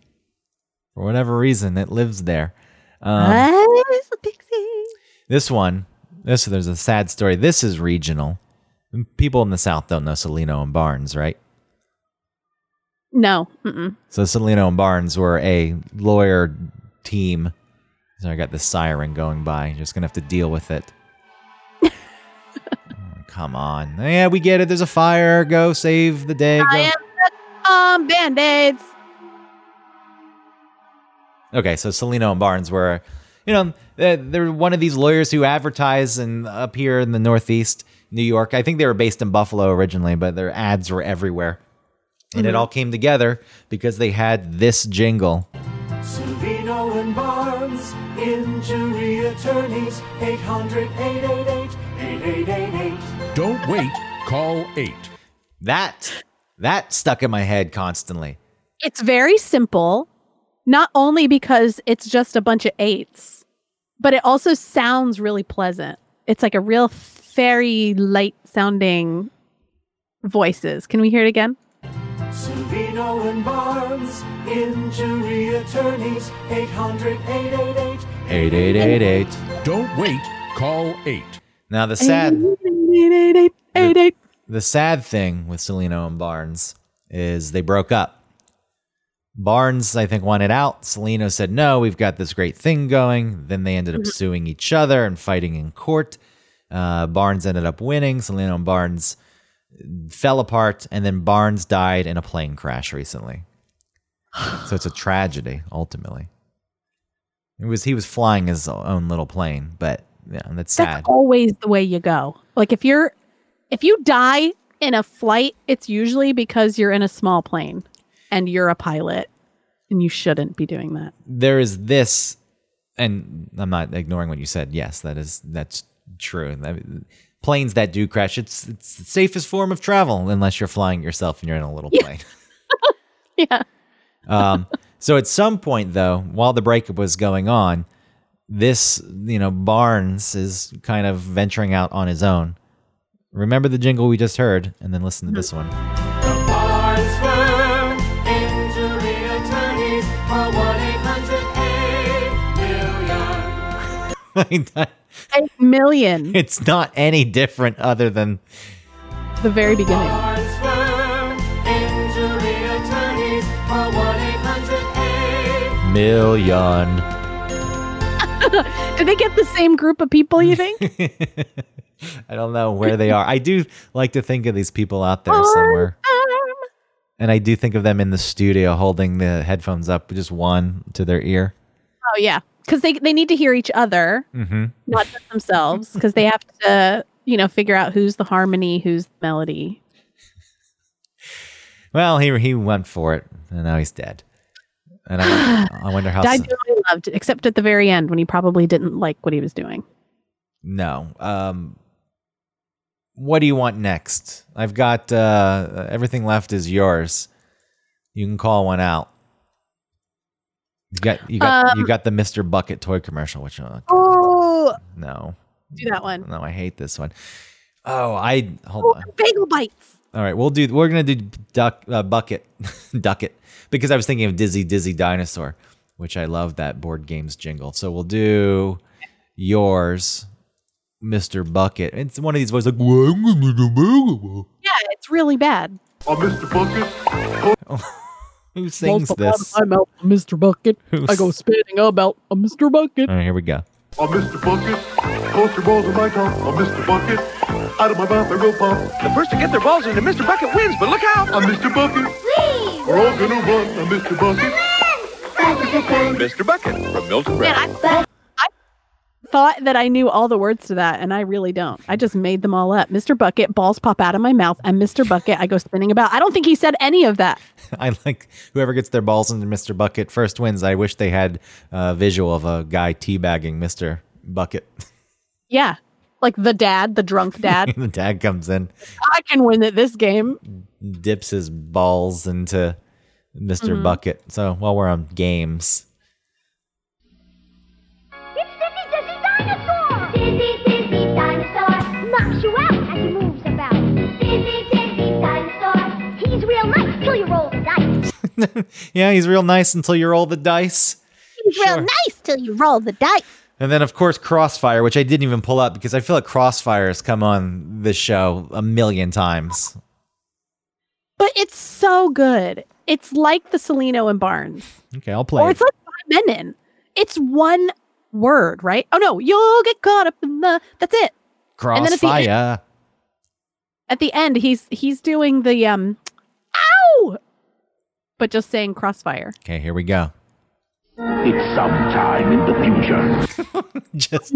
For whatever reason, it lives there. Um, the Pixie? This one, this there's a sad story. This is regional. People in the South don't know Cellino and Barnes, right? No. Mm-mm. So Cellino and Barnes were a lawyer team. So I got the siren going by. Just gonna have to deal with it. Oh, come on. Yeah, we get it. There's a fire. Go save the day. I am the um, band-aids. Okay, so Cellino and Barnes were, you know, they're, they're one of these lawyers who advertise and up here in the Northeast, New York. I think they were based in Buffalo originally, but their ads were everywhere. And it Mhm. all came together because they had this jingle. Cellino and Barnes, injury attorneys, 800 888 8888. Don't wait, call 8. That that stuck in my head constantly. It's very simple, not only because it's just a bunch of eights, but it also sounds really pleasant. It's like a real fairy light sounding voices. Can we hear it again? Cellino and Barnes, injury attorneys, 800 888 8888. Don't wait, call 8. Now the sad the sad thing with Cellino and Barnes is they broke up. Barnes, I think, wanted out. Cellino said, no, we've got this great thing going. Then they ended up Mhm. suing each other and fighting in court. Uh, Barnes ended up winning. Cellino and Barnes fell apart, and then Barnes died in a plane crash recently. so it's a tragedy, ultimately. It was he was flying his own little plane, but yeah, that's sad. That's always the way you go. Like if you're if you die in a flight, it's usually because you're in a small plane and you're a pilot and you shouldn't be doing that. there is this and i'm not ignoring what you said yes that is that's true planes that do crash it's it's the safest form of travel unless you're flying yourself and you're in a little plane yeah um, so at some point though while the breakup was going on this you know barnes is kind of venturing out on his own remember the jingle we just heard and then listen to this one Barnes firm, injury attorneys, call 1 800 million. Eight million. it's not any different other than the very beginning. Million Do they get the same group of people, you think? I don't know where they are. I do like to think of these people out there somewhere. And I do think of them in the studio holding the headphones up, just one to their ear. Oh yeah, because they they need to hear each other, Mm-hmm. not just themselves, because they have to you know figure out who's the harmony, who's the melody. Well, he he went for it, and now he's dead. And I, I wonder how. Died s- dearly loved, except at the very end when he probably didn't like what he was doing. No. Um, what do you want next? I've got uh, everything left is yours. You can call one out. You got you got you Um, got the Mr. Bucket toy commercial, which uh, Oh, no, do that one. no, I hate this one. Oh, I hold on. Bagel bites. All right, we'll do. We're gonna do duck uh, bucket, duck it, because I was thinking of Dizzy Dizzy Dinosaur, which I love that board games jingle. So we'll do yours, Mister Bucket. It's one of these voices like. "Well, I'm gonna do Mr. Yeah, it's really bad. Oh, Mr. Bucket. Who sings this? I'm out, Mr. Bucket. Who's- I go spinning about a Mr. Bucket. All right, here we go. Oh, Mr. Bucket. Toss your balls in my top. Oh, Mr. Bucket. Out of my mouth I go pop. The first to get their balls into Mr. Bucket wins, but look out! Oh, I'm Mr. Bucket. We're all gonna run. I'm Mr. Bucket. Mr. Bucket from Milton Man, Brown. I, I thought that I knew all the words to that, and I really don't. I just made them all up. Mr. Bucket, balls pop out of my mouth, and Mr. Bucket, I go spinning about. I don't think he said any of that. I like whoever gets their balls into Mr. Bucket first wins. I wish they had a visual of a guy teabagging Mr. Bucket. Yeah. Like the dad, the drunk dad. the dad comes in, I can win at this game. dips his balls into mister Mhm. Bucket. So while we're on games, It's Dizzy Dizzy Dinosaur! Dizzy Dizzy Dinosaur knocks you out as he moves about. Dizzy Dizzy Dinosaur, he's real nice till you roll the dice. yeah, he's real nice until you roll the dice. He's real nice till you roll the dice. And then, of course, Crossfire, which I didn't even pull up because I feel like Crossfire has come on this show a million times. But it's so good. It's like the Cellino and Barnes. Okay, I'll play. Or it. it's like Mennen. It's one word, right? Oh no, you'll get caught up in the that's it. And then at the end- Crossfire. At the end, he's he's doing the um ow but just saying crossfire. Okay, here we go. It's sometime in the future. Just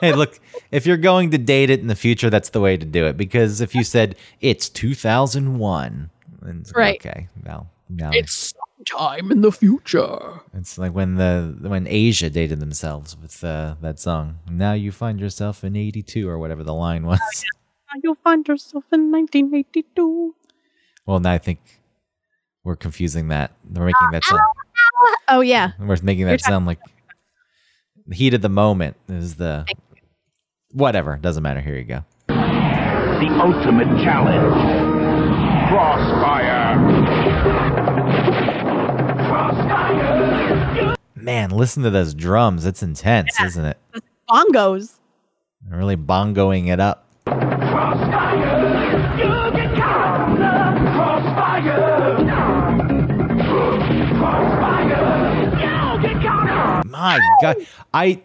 hey, look, if you're going to date it in the future, that's the way to do it. Because if you said it's 2001, then it's Right. Okay, now now It's sometime in the future. it's like when the when Asia dated themselves with uh, that song. Now you find yourself in 82 or whatever the line was. Now You'll find yourself in 1982. Well, now I think we're confusing that. We're making that sound. Oh yeah. We're making You're that sound like the heat of the moment is the whatever. Doesn't matter. Here you go. The ultimate challenge. Crossfire. Crossfire. Man, listen to those drums. It's intense, isn't it? Bongos. They're really bongoing it up. My God, I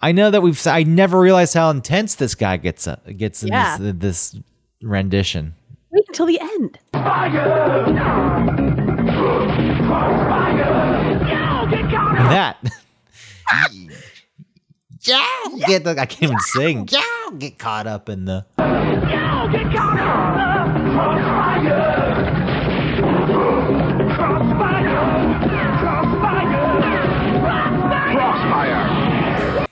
I know that we've. s- I never realized how intense this guy gets. Uh, gets in Yeah. this, this rendition. Wait until the end. That. yeah, get the, I can't even sing. Yeah, get caught up in the.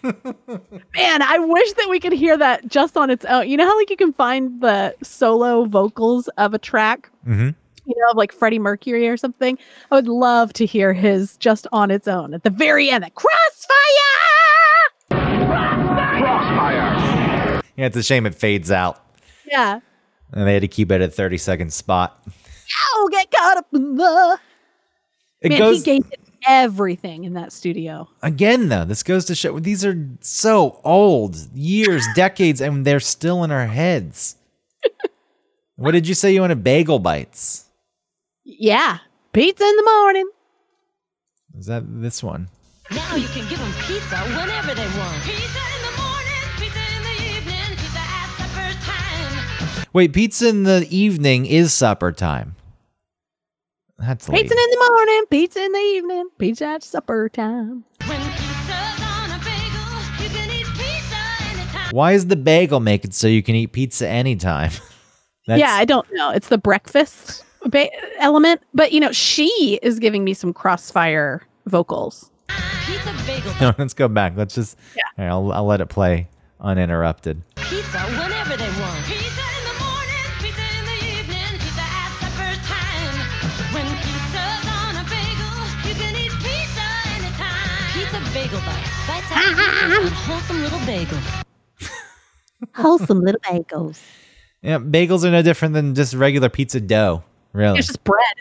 Man, I wish that we could hear that just on its own. You know how like you can find the solo vocals of a track, Mm-hmm. you know, of like Freddie Mercury or something? I would love to hear his just on its own at the very end. The crossfire! Yeah, it's a shame it fades out, Yeah. and they had to keep it at a thirty second spot. Oh, get caught up in the. It Man, goes he gave it everything in that studio. again though. This goes to show these are so old, years, decades, and they're still in our heads. what did you say you wanted? Bagel bites. Yeah. Pizza in the morning. Is that this one? Now you can give them pizza whenever they want. Pizza in the morning, pizza in the evening, pizza at supper time. Wait, pizza in the evening is supper time. That's pizza late. in the morning, pizza in the evening, pizza at supper time. Bagel, Why is the bagel make it so you can eat pizza anytime? yeah, I don't know. It's the breakfast ba- element, but you know, she is giving me some crossfire vocals. Pizza bagel. No, let's go back. Let's just. Yeah. Here, I'll, I'll let it play uninterrupted. Pizza when wholesome little bagel. Wholesome little bagels. Yeah, bagels are no different than just regular pizza dough. Really. It's just bread.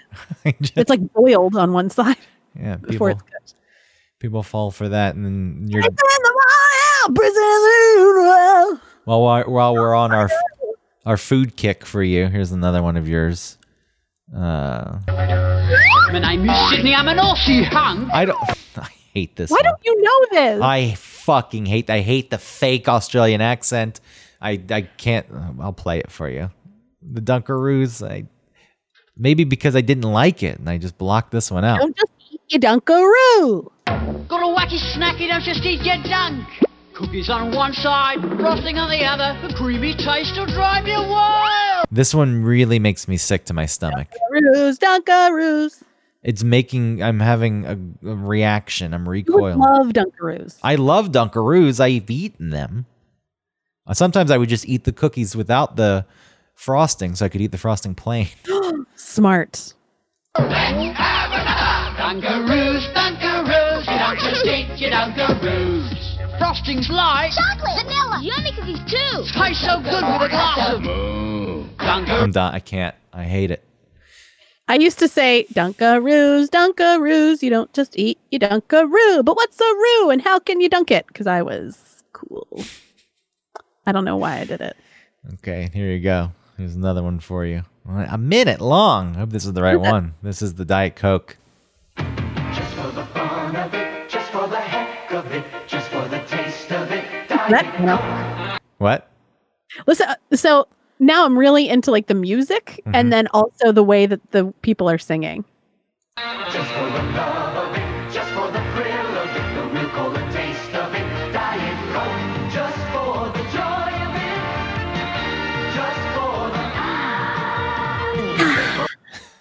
it's like boiled on one side yeah, before people, it's cooked. people fall for that, and then you're. Well, While while while we're on our our food kick for you, here's another one of yours. Uh, My name is Sydney. I'm an Aussie hunk. I don't. I hate this. Why one. don't you know this? I fucking hate. I hate the fake Australian accent. I I can't. I'll play it for you. The Dunkaroos. I maybe because I didn't like it, and I just blocked this one out. Don't just eat your Dunkaroo. Got a wacky snacky, don't just eat your dunk. Cookies on one side, frosting on the other. A creamy taste will drive you wild. This one really makes me sick to my stomach. Dunkaroos, Dunkaroos. It's making. I'm having a, a reaction. I'm You would recoiling. love Dunkaroos. I love Dunkaroos. I've eaten them. Uh, Sometimes I would just eat the cookies without the frosting, so I could eat the frosting plain. Smart. Dunkaroos, Dunkaroos, you don't just eat your Dunkaroos. Frosting's light, Chocolate, vanilla, yummy cookies too. tastes so good with a glass of Dunkaroos. I'm done. I can't. I hate it. I used to say Dunkaroos, Dunkaroos. You don't just eat, you Dunkaroo. But what's a roo and how can you dunk it? Because I was cool. I don't know why I did it. Okay, here you go. Here's another one for you. A minute long. I hope this is the right one. This is the Diet Coke. Just for the fun of it, just for the heck of it, just for the taste of it. That- no. What? Listen, uh, so now I'm really into like the music Mhm. and then also the way that the people are singing. Just for the love of it, just for the thrill of it, the real cold taste of it. Diet Coke, just for the joy of it, just for the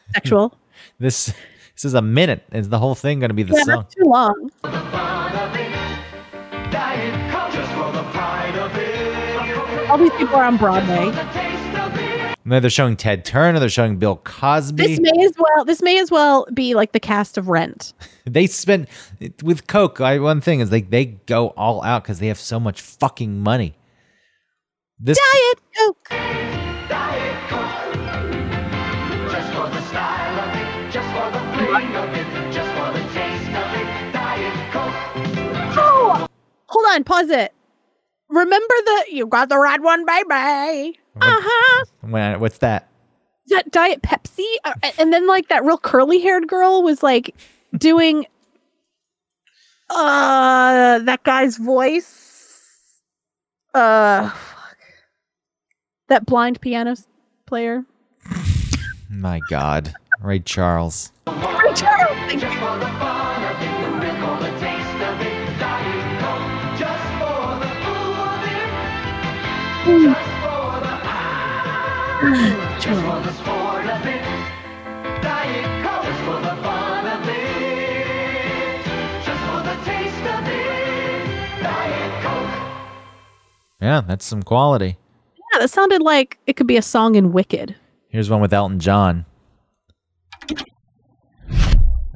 Sexual. This this is a minute. Is the whole thing going to be the yeah, song? too long. fun of it. Diet Coke, just for the pride of it. All these people are on Broadway. No, they're showing Ted Turner. They're showing Bill Cosby. This may as well. This may as well be like the cast of Rent. they spend with Coke. I, one thing is they they go all out because they have so much fucking money. This Diet Coke. Diet Coke, just for the style of it, just for the fling of it, just for the taste of it. Diet Coke. Oh, hold on. Pause it. Remember the you got the right one, baby. Uh huh. when, what's that? That Diet Pepsi, Uh, and then like that real curly haired girl was like doing uh that guy's voice. Uh, fuck. that blind piano player. My God, Ray Charles. Just for Yeah, that's some quality. Yeah, that sounded like it could be a song in Wicked. Here's one with Elton John.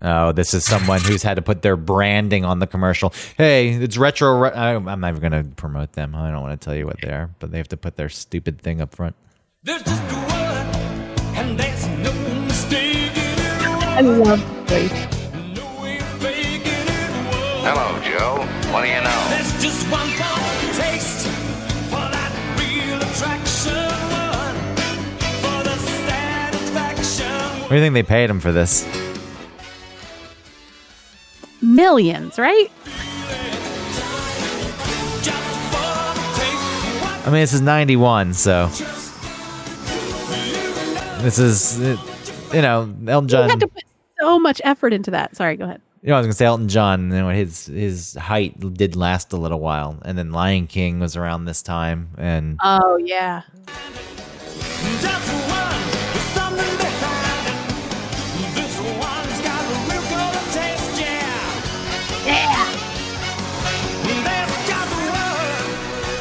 Oh, this is someone who's had to put their branding on the commercial. Hey, it's retro. Re- I, I'm not even going to promote them. I don't want to tell you what they are, but they have to put their stupid thing up front. There's just a word, and there's no mistake I love voice. Hello, Joe. What do you know? There's just one more taste for that real attraction one, for the satisfaction. What do you think they paid him for this? Millions, right? I mean, this is 91, so. This is, uh, you know, Elton You John. had to put so much effort into that. Sorry, go ahead. You know, I was gonna say Elton John. You know, his his height did last a little while, and then Lion King was around this time, and Oh yeah.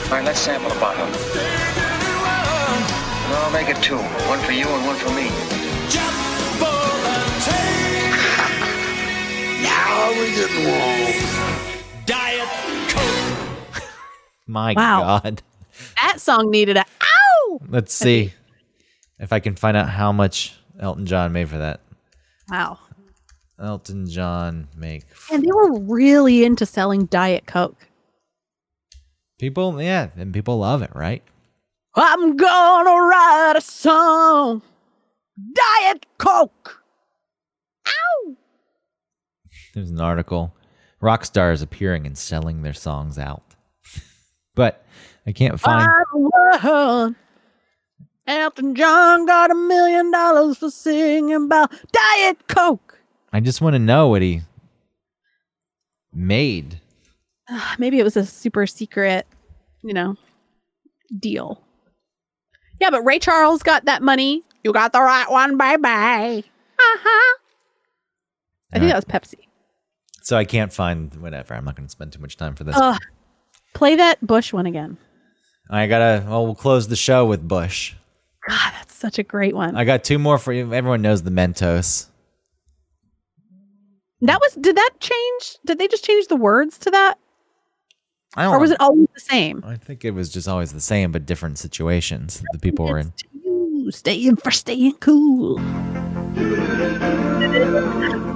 All right, let's sample a bottle. No, I'll make it two. One for you and one for me. Now we getting wrong. Diet Coke. my Wow. God, That song needed a ow. let's see if I can find out how much Elton John made for that. Wow. Elton John make And they were really into selling Diet Coke. People, yeah, and people love it, right? I'm gonna write a song. Diet Coke. Ow. There's an article. Rock stars appearing and selling their songs out. but I can't find World. Elton John got a million dollars for singing about Diet Coke. I just want to know what he made. Maybe it was a super secret, you know, deal. Yeah, but Ray Charles got that money. You got the right one, bye bye. Uh huh. I think that was Pepsi. So I can't find whatever. I'm not going to spend too much time for this. Ugh. Play that Busch one again. I gotta. Well, we'll close the show with Busch. God, that's such a great one. I got two more for you. Everyone knows the Mentos. That was. Did that change? Did they just change the words to that, I don't. or was it always the same? I think it was just always the same, but different situations that the people were in. Staying for staying cool.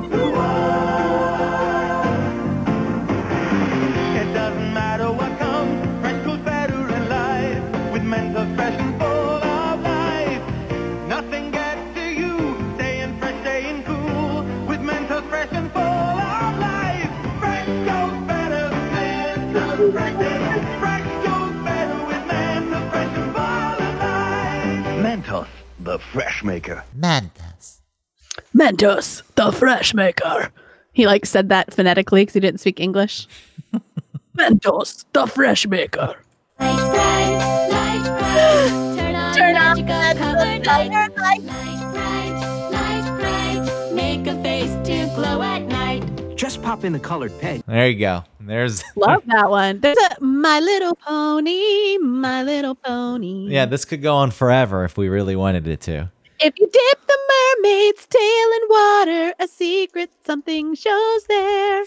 the fresh maker. Mentos. Mentos, the fresh maker. He like said that phonetically because he didn't speak English. Mentos, the fresh maker. Light bright, Lite-Brite. Turn on, Turn magical the colored colored light. Lite-Brite, light bright. Make a face to glow at night. Just pop in the colored pen. There you go. There's. Love that one. There's a My Little Pony, My Little Pony. Yeah, this could go on forever if we really wanted it to. If you dip the mermaid's tail in water, a secret something shows there.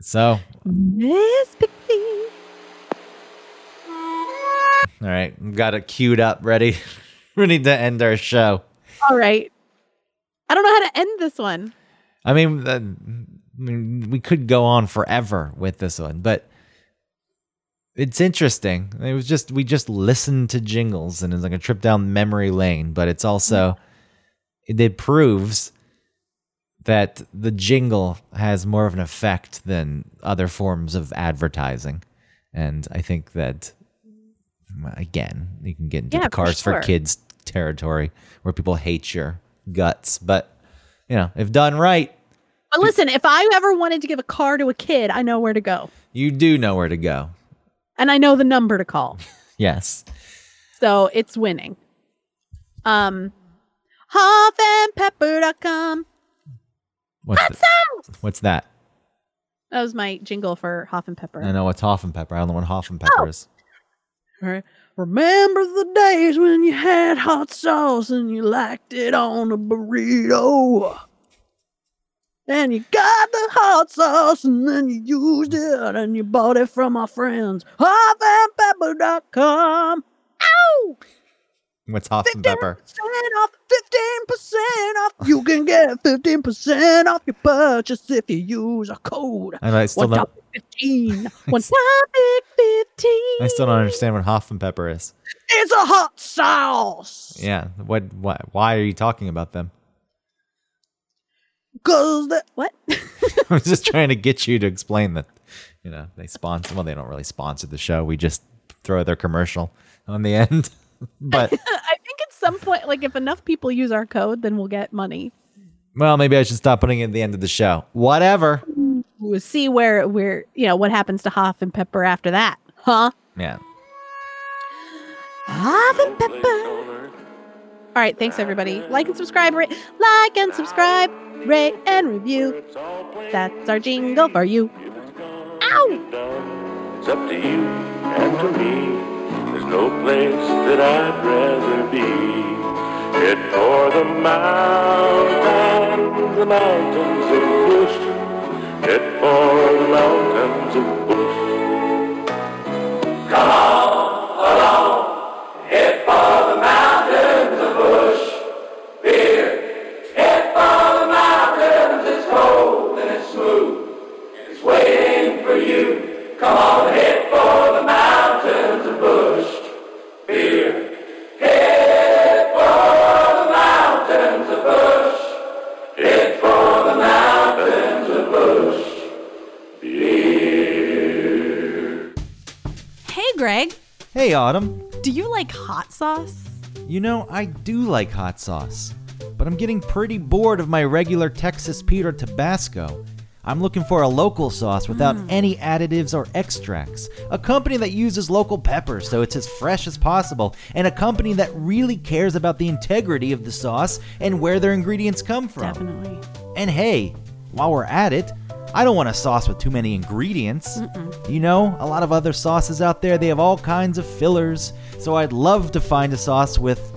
So, Miss Pixie. all right, got it queued up, ready, ready to end our show. All right. I don't know how to end this one. I mean, uh, I mean, we could go on forever with this one, but it's interesting. It was just we just listened to jingles, and it's like a trip down memory lane. But it's also it, it proves that the jingle has more of an effect than other forms of advertising, and I think that again, you can get into Yeah, the cars for sure. kids territory where people hate your guts, but you know, if done right, But listen, if I ever wanted to give a car to a kid, I know where to go. you do know where to go. And I know the number to call. Yes. So it's winning. Um hoffandpepper.com. What's Hot the- sauce! What's that? That was my jingle for Hoff and Pepper. I know what's Hoff and Pepper. I don't know what Hoff and Pepper is. Remember the days when you had hot sauce and you liked it on a burrito? And you got the hot sauce and then you used it and you bought it from our friends. Hoffandpepper.com. Ow! What's Hoff and Pepper? 10% off, 15% off. You can get 15% off your purchase if you use a code. And I still One don't. topic 15. One topic 15. I still don't understand what Hoff and Pepper is. It's a hot sauce. Yeah. What? Why? Why are you talking about them? Cause that what? I was just trying to get you to explain that. You know, they sponsor. Well, they don't really sponsor the show. We just throw their commercial on the end. But I think at some point, like if enough people use our code, then we'll get money. Well, maybe I should stop putting it at the end of the show. Whatever. We'll see where we're, you know what happens to Hoff and Pepper after that, huh? Yeah. Hoff and Pepper. All right, thanks everybody. Like and subscribe, rate, like and subscribe, rate and review. That's our jingle for you. Ow! It's up to you and to me. No place that I'd rather be. Head for the mountains, the mountains of Busch. Head for the mountains of Busch. Come on along. Head for the mountains of Busch. Beer. Head for the mountains. It's cold and it's smooth. It's waiting for you. Come on, head Greg, Hey, Autumn. do you like hot sauce? You know, I do like hot sauce, but I'm getting pretty bored of my regular Texas Pete or Tabasco. I'm looking for a local sauce without mm. any additives or extracts. A company that uses local peppers so it's as fresh as possible, and a company that really cares about the integrity of the sauce and where their ingredients come from. Definitely. And hey, while we're at it, I don't want a sauce with too many ingredients. You know, a lot of other sauces out there, they have all kinds of fillers. So I'd love to find a sauce with,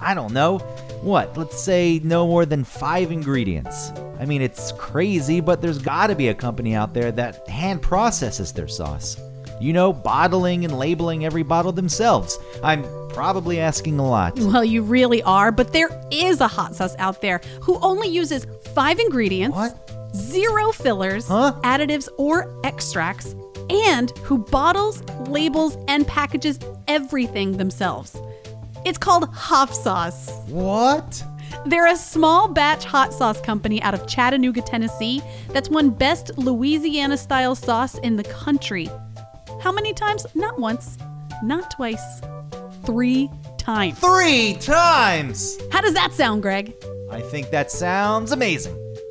I don't know, what, let's say no more than five ingredients. I mean, it's crazy, but there's gotta be a company out there that hand processes their sauce. You know, bottling and labeling every bottle themselves. I'm probably asking a lot. Well, you really are, but there is a hot sauce out there who only uses five ingredients, zero fillers, additives, or extracts, and who bottles, labels, and packages everything themselves. It's called Hoff Sauce. What? They're a small batch hot sauce company out of Chattanooga, Tennessee that's won best Louisiana style sauce in the country. How many times? Not once, not twice, three times. Three times! How does that sound, Greg? I think that sounds amazing.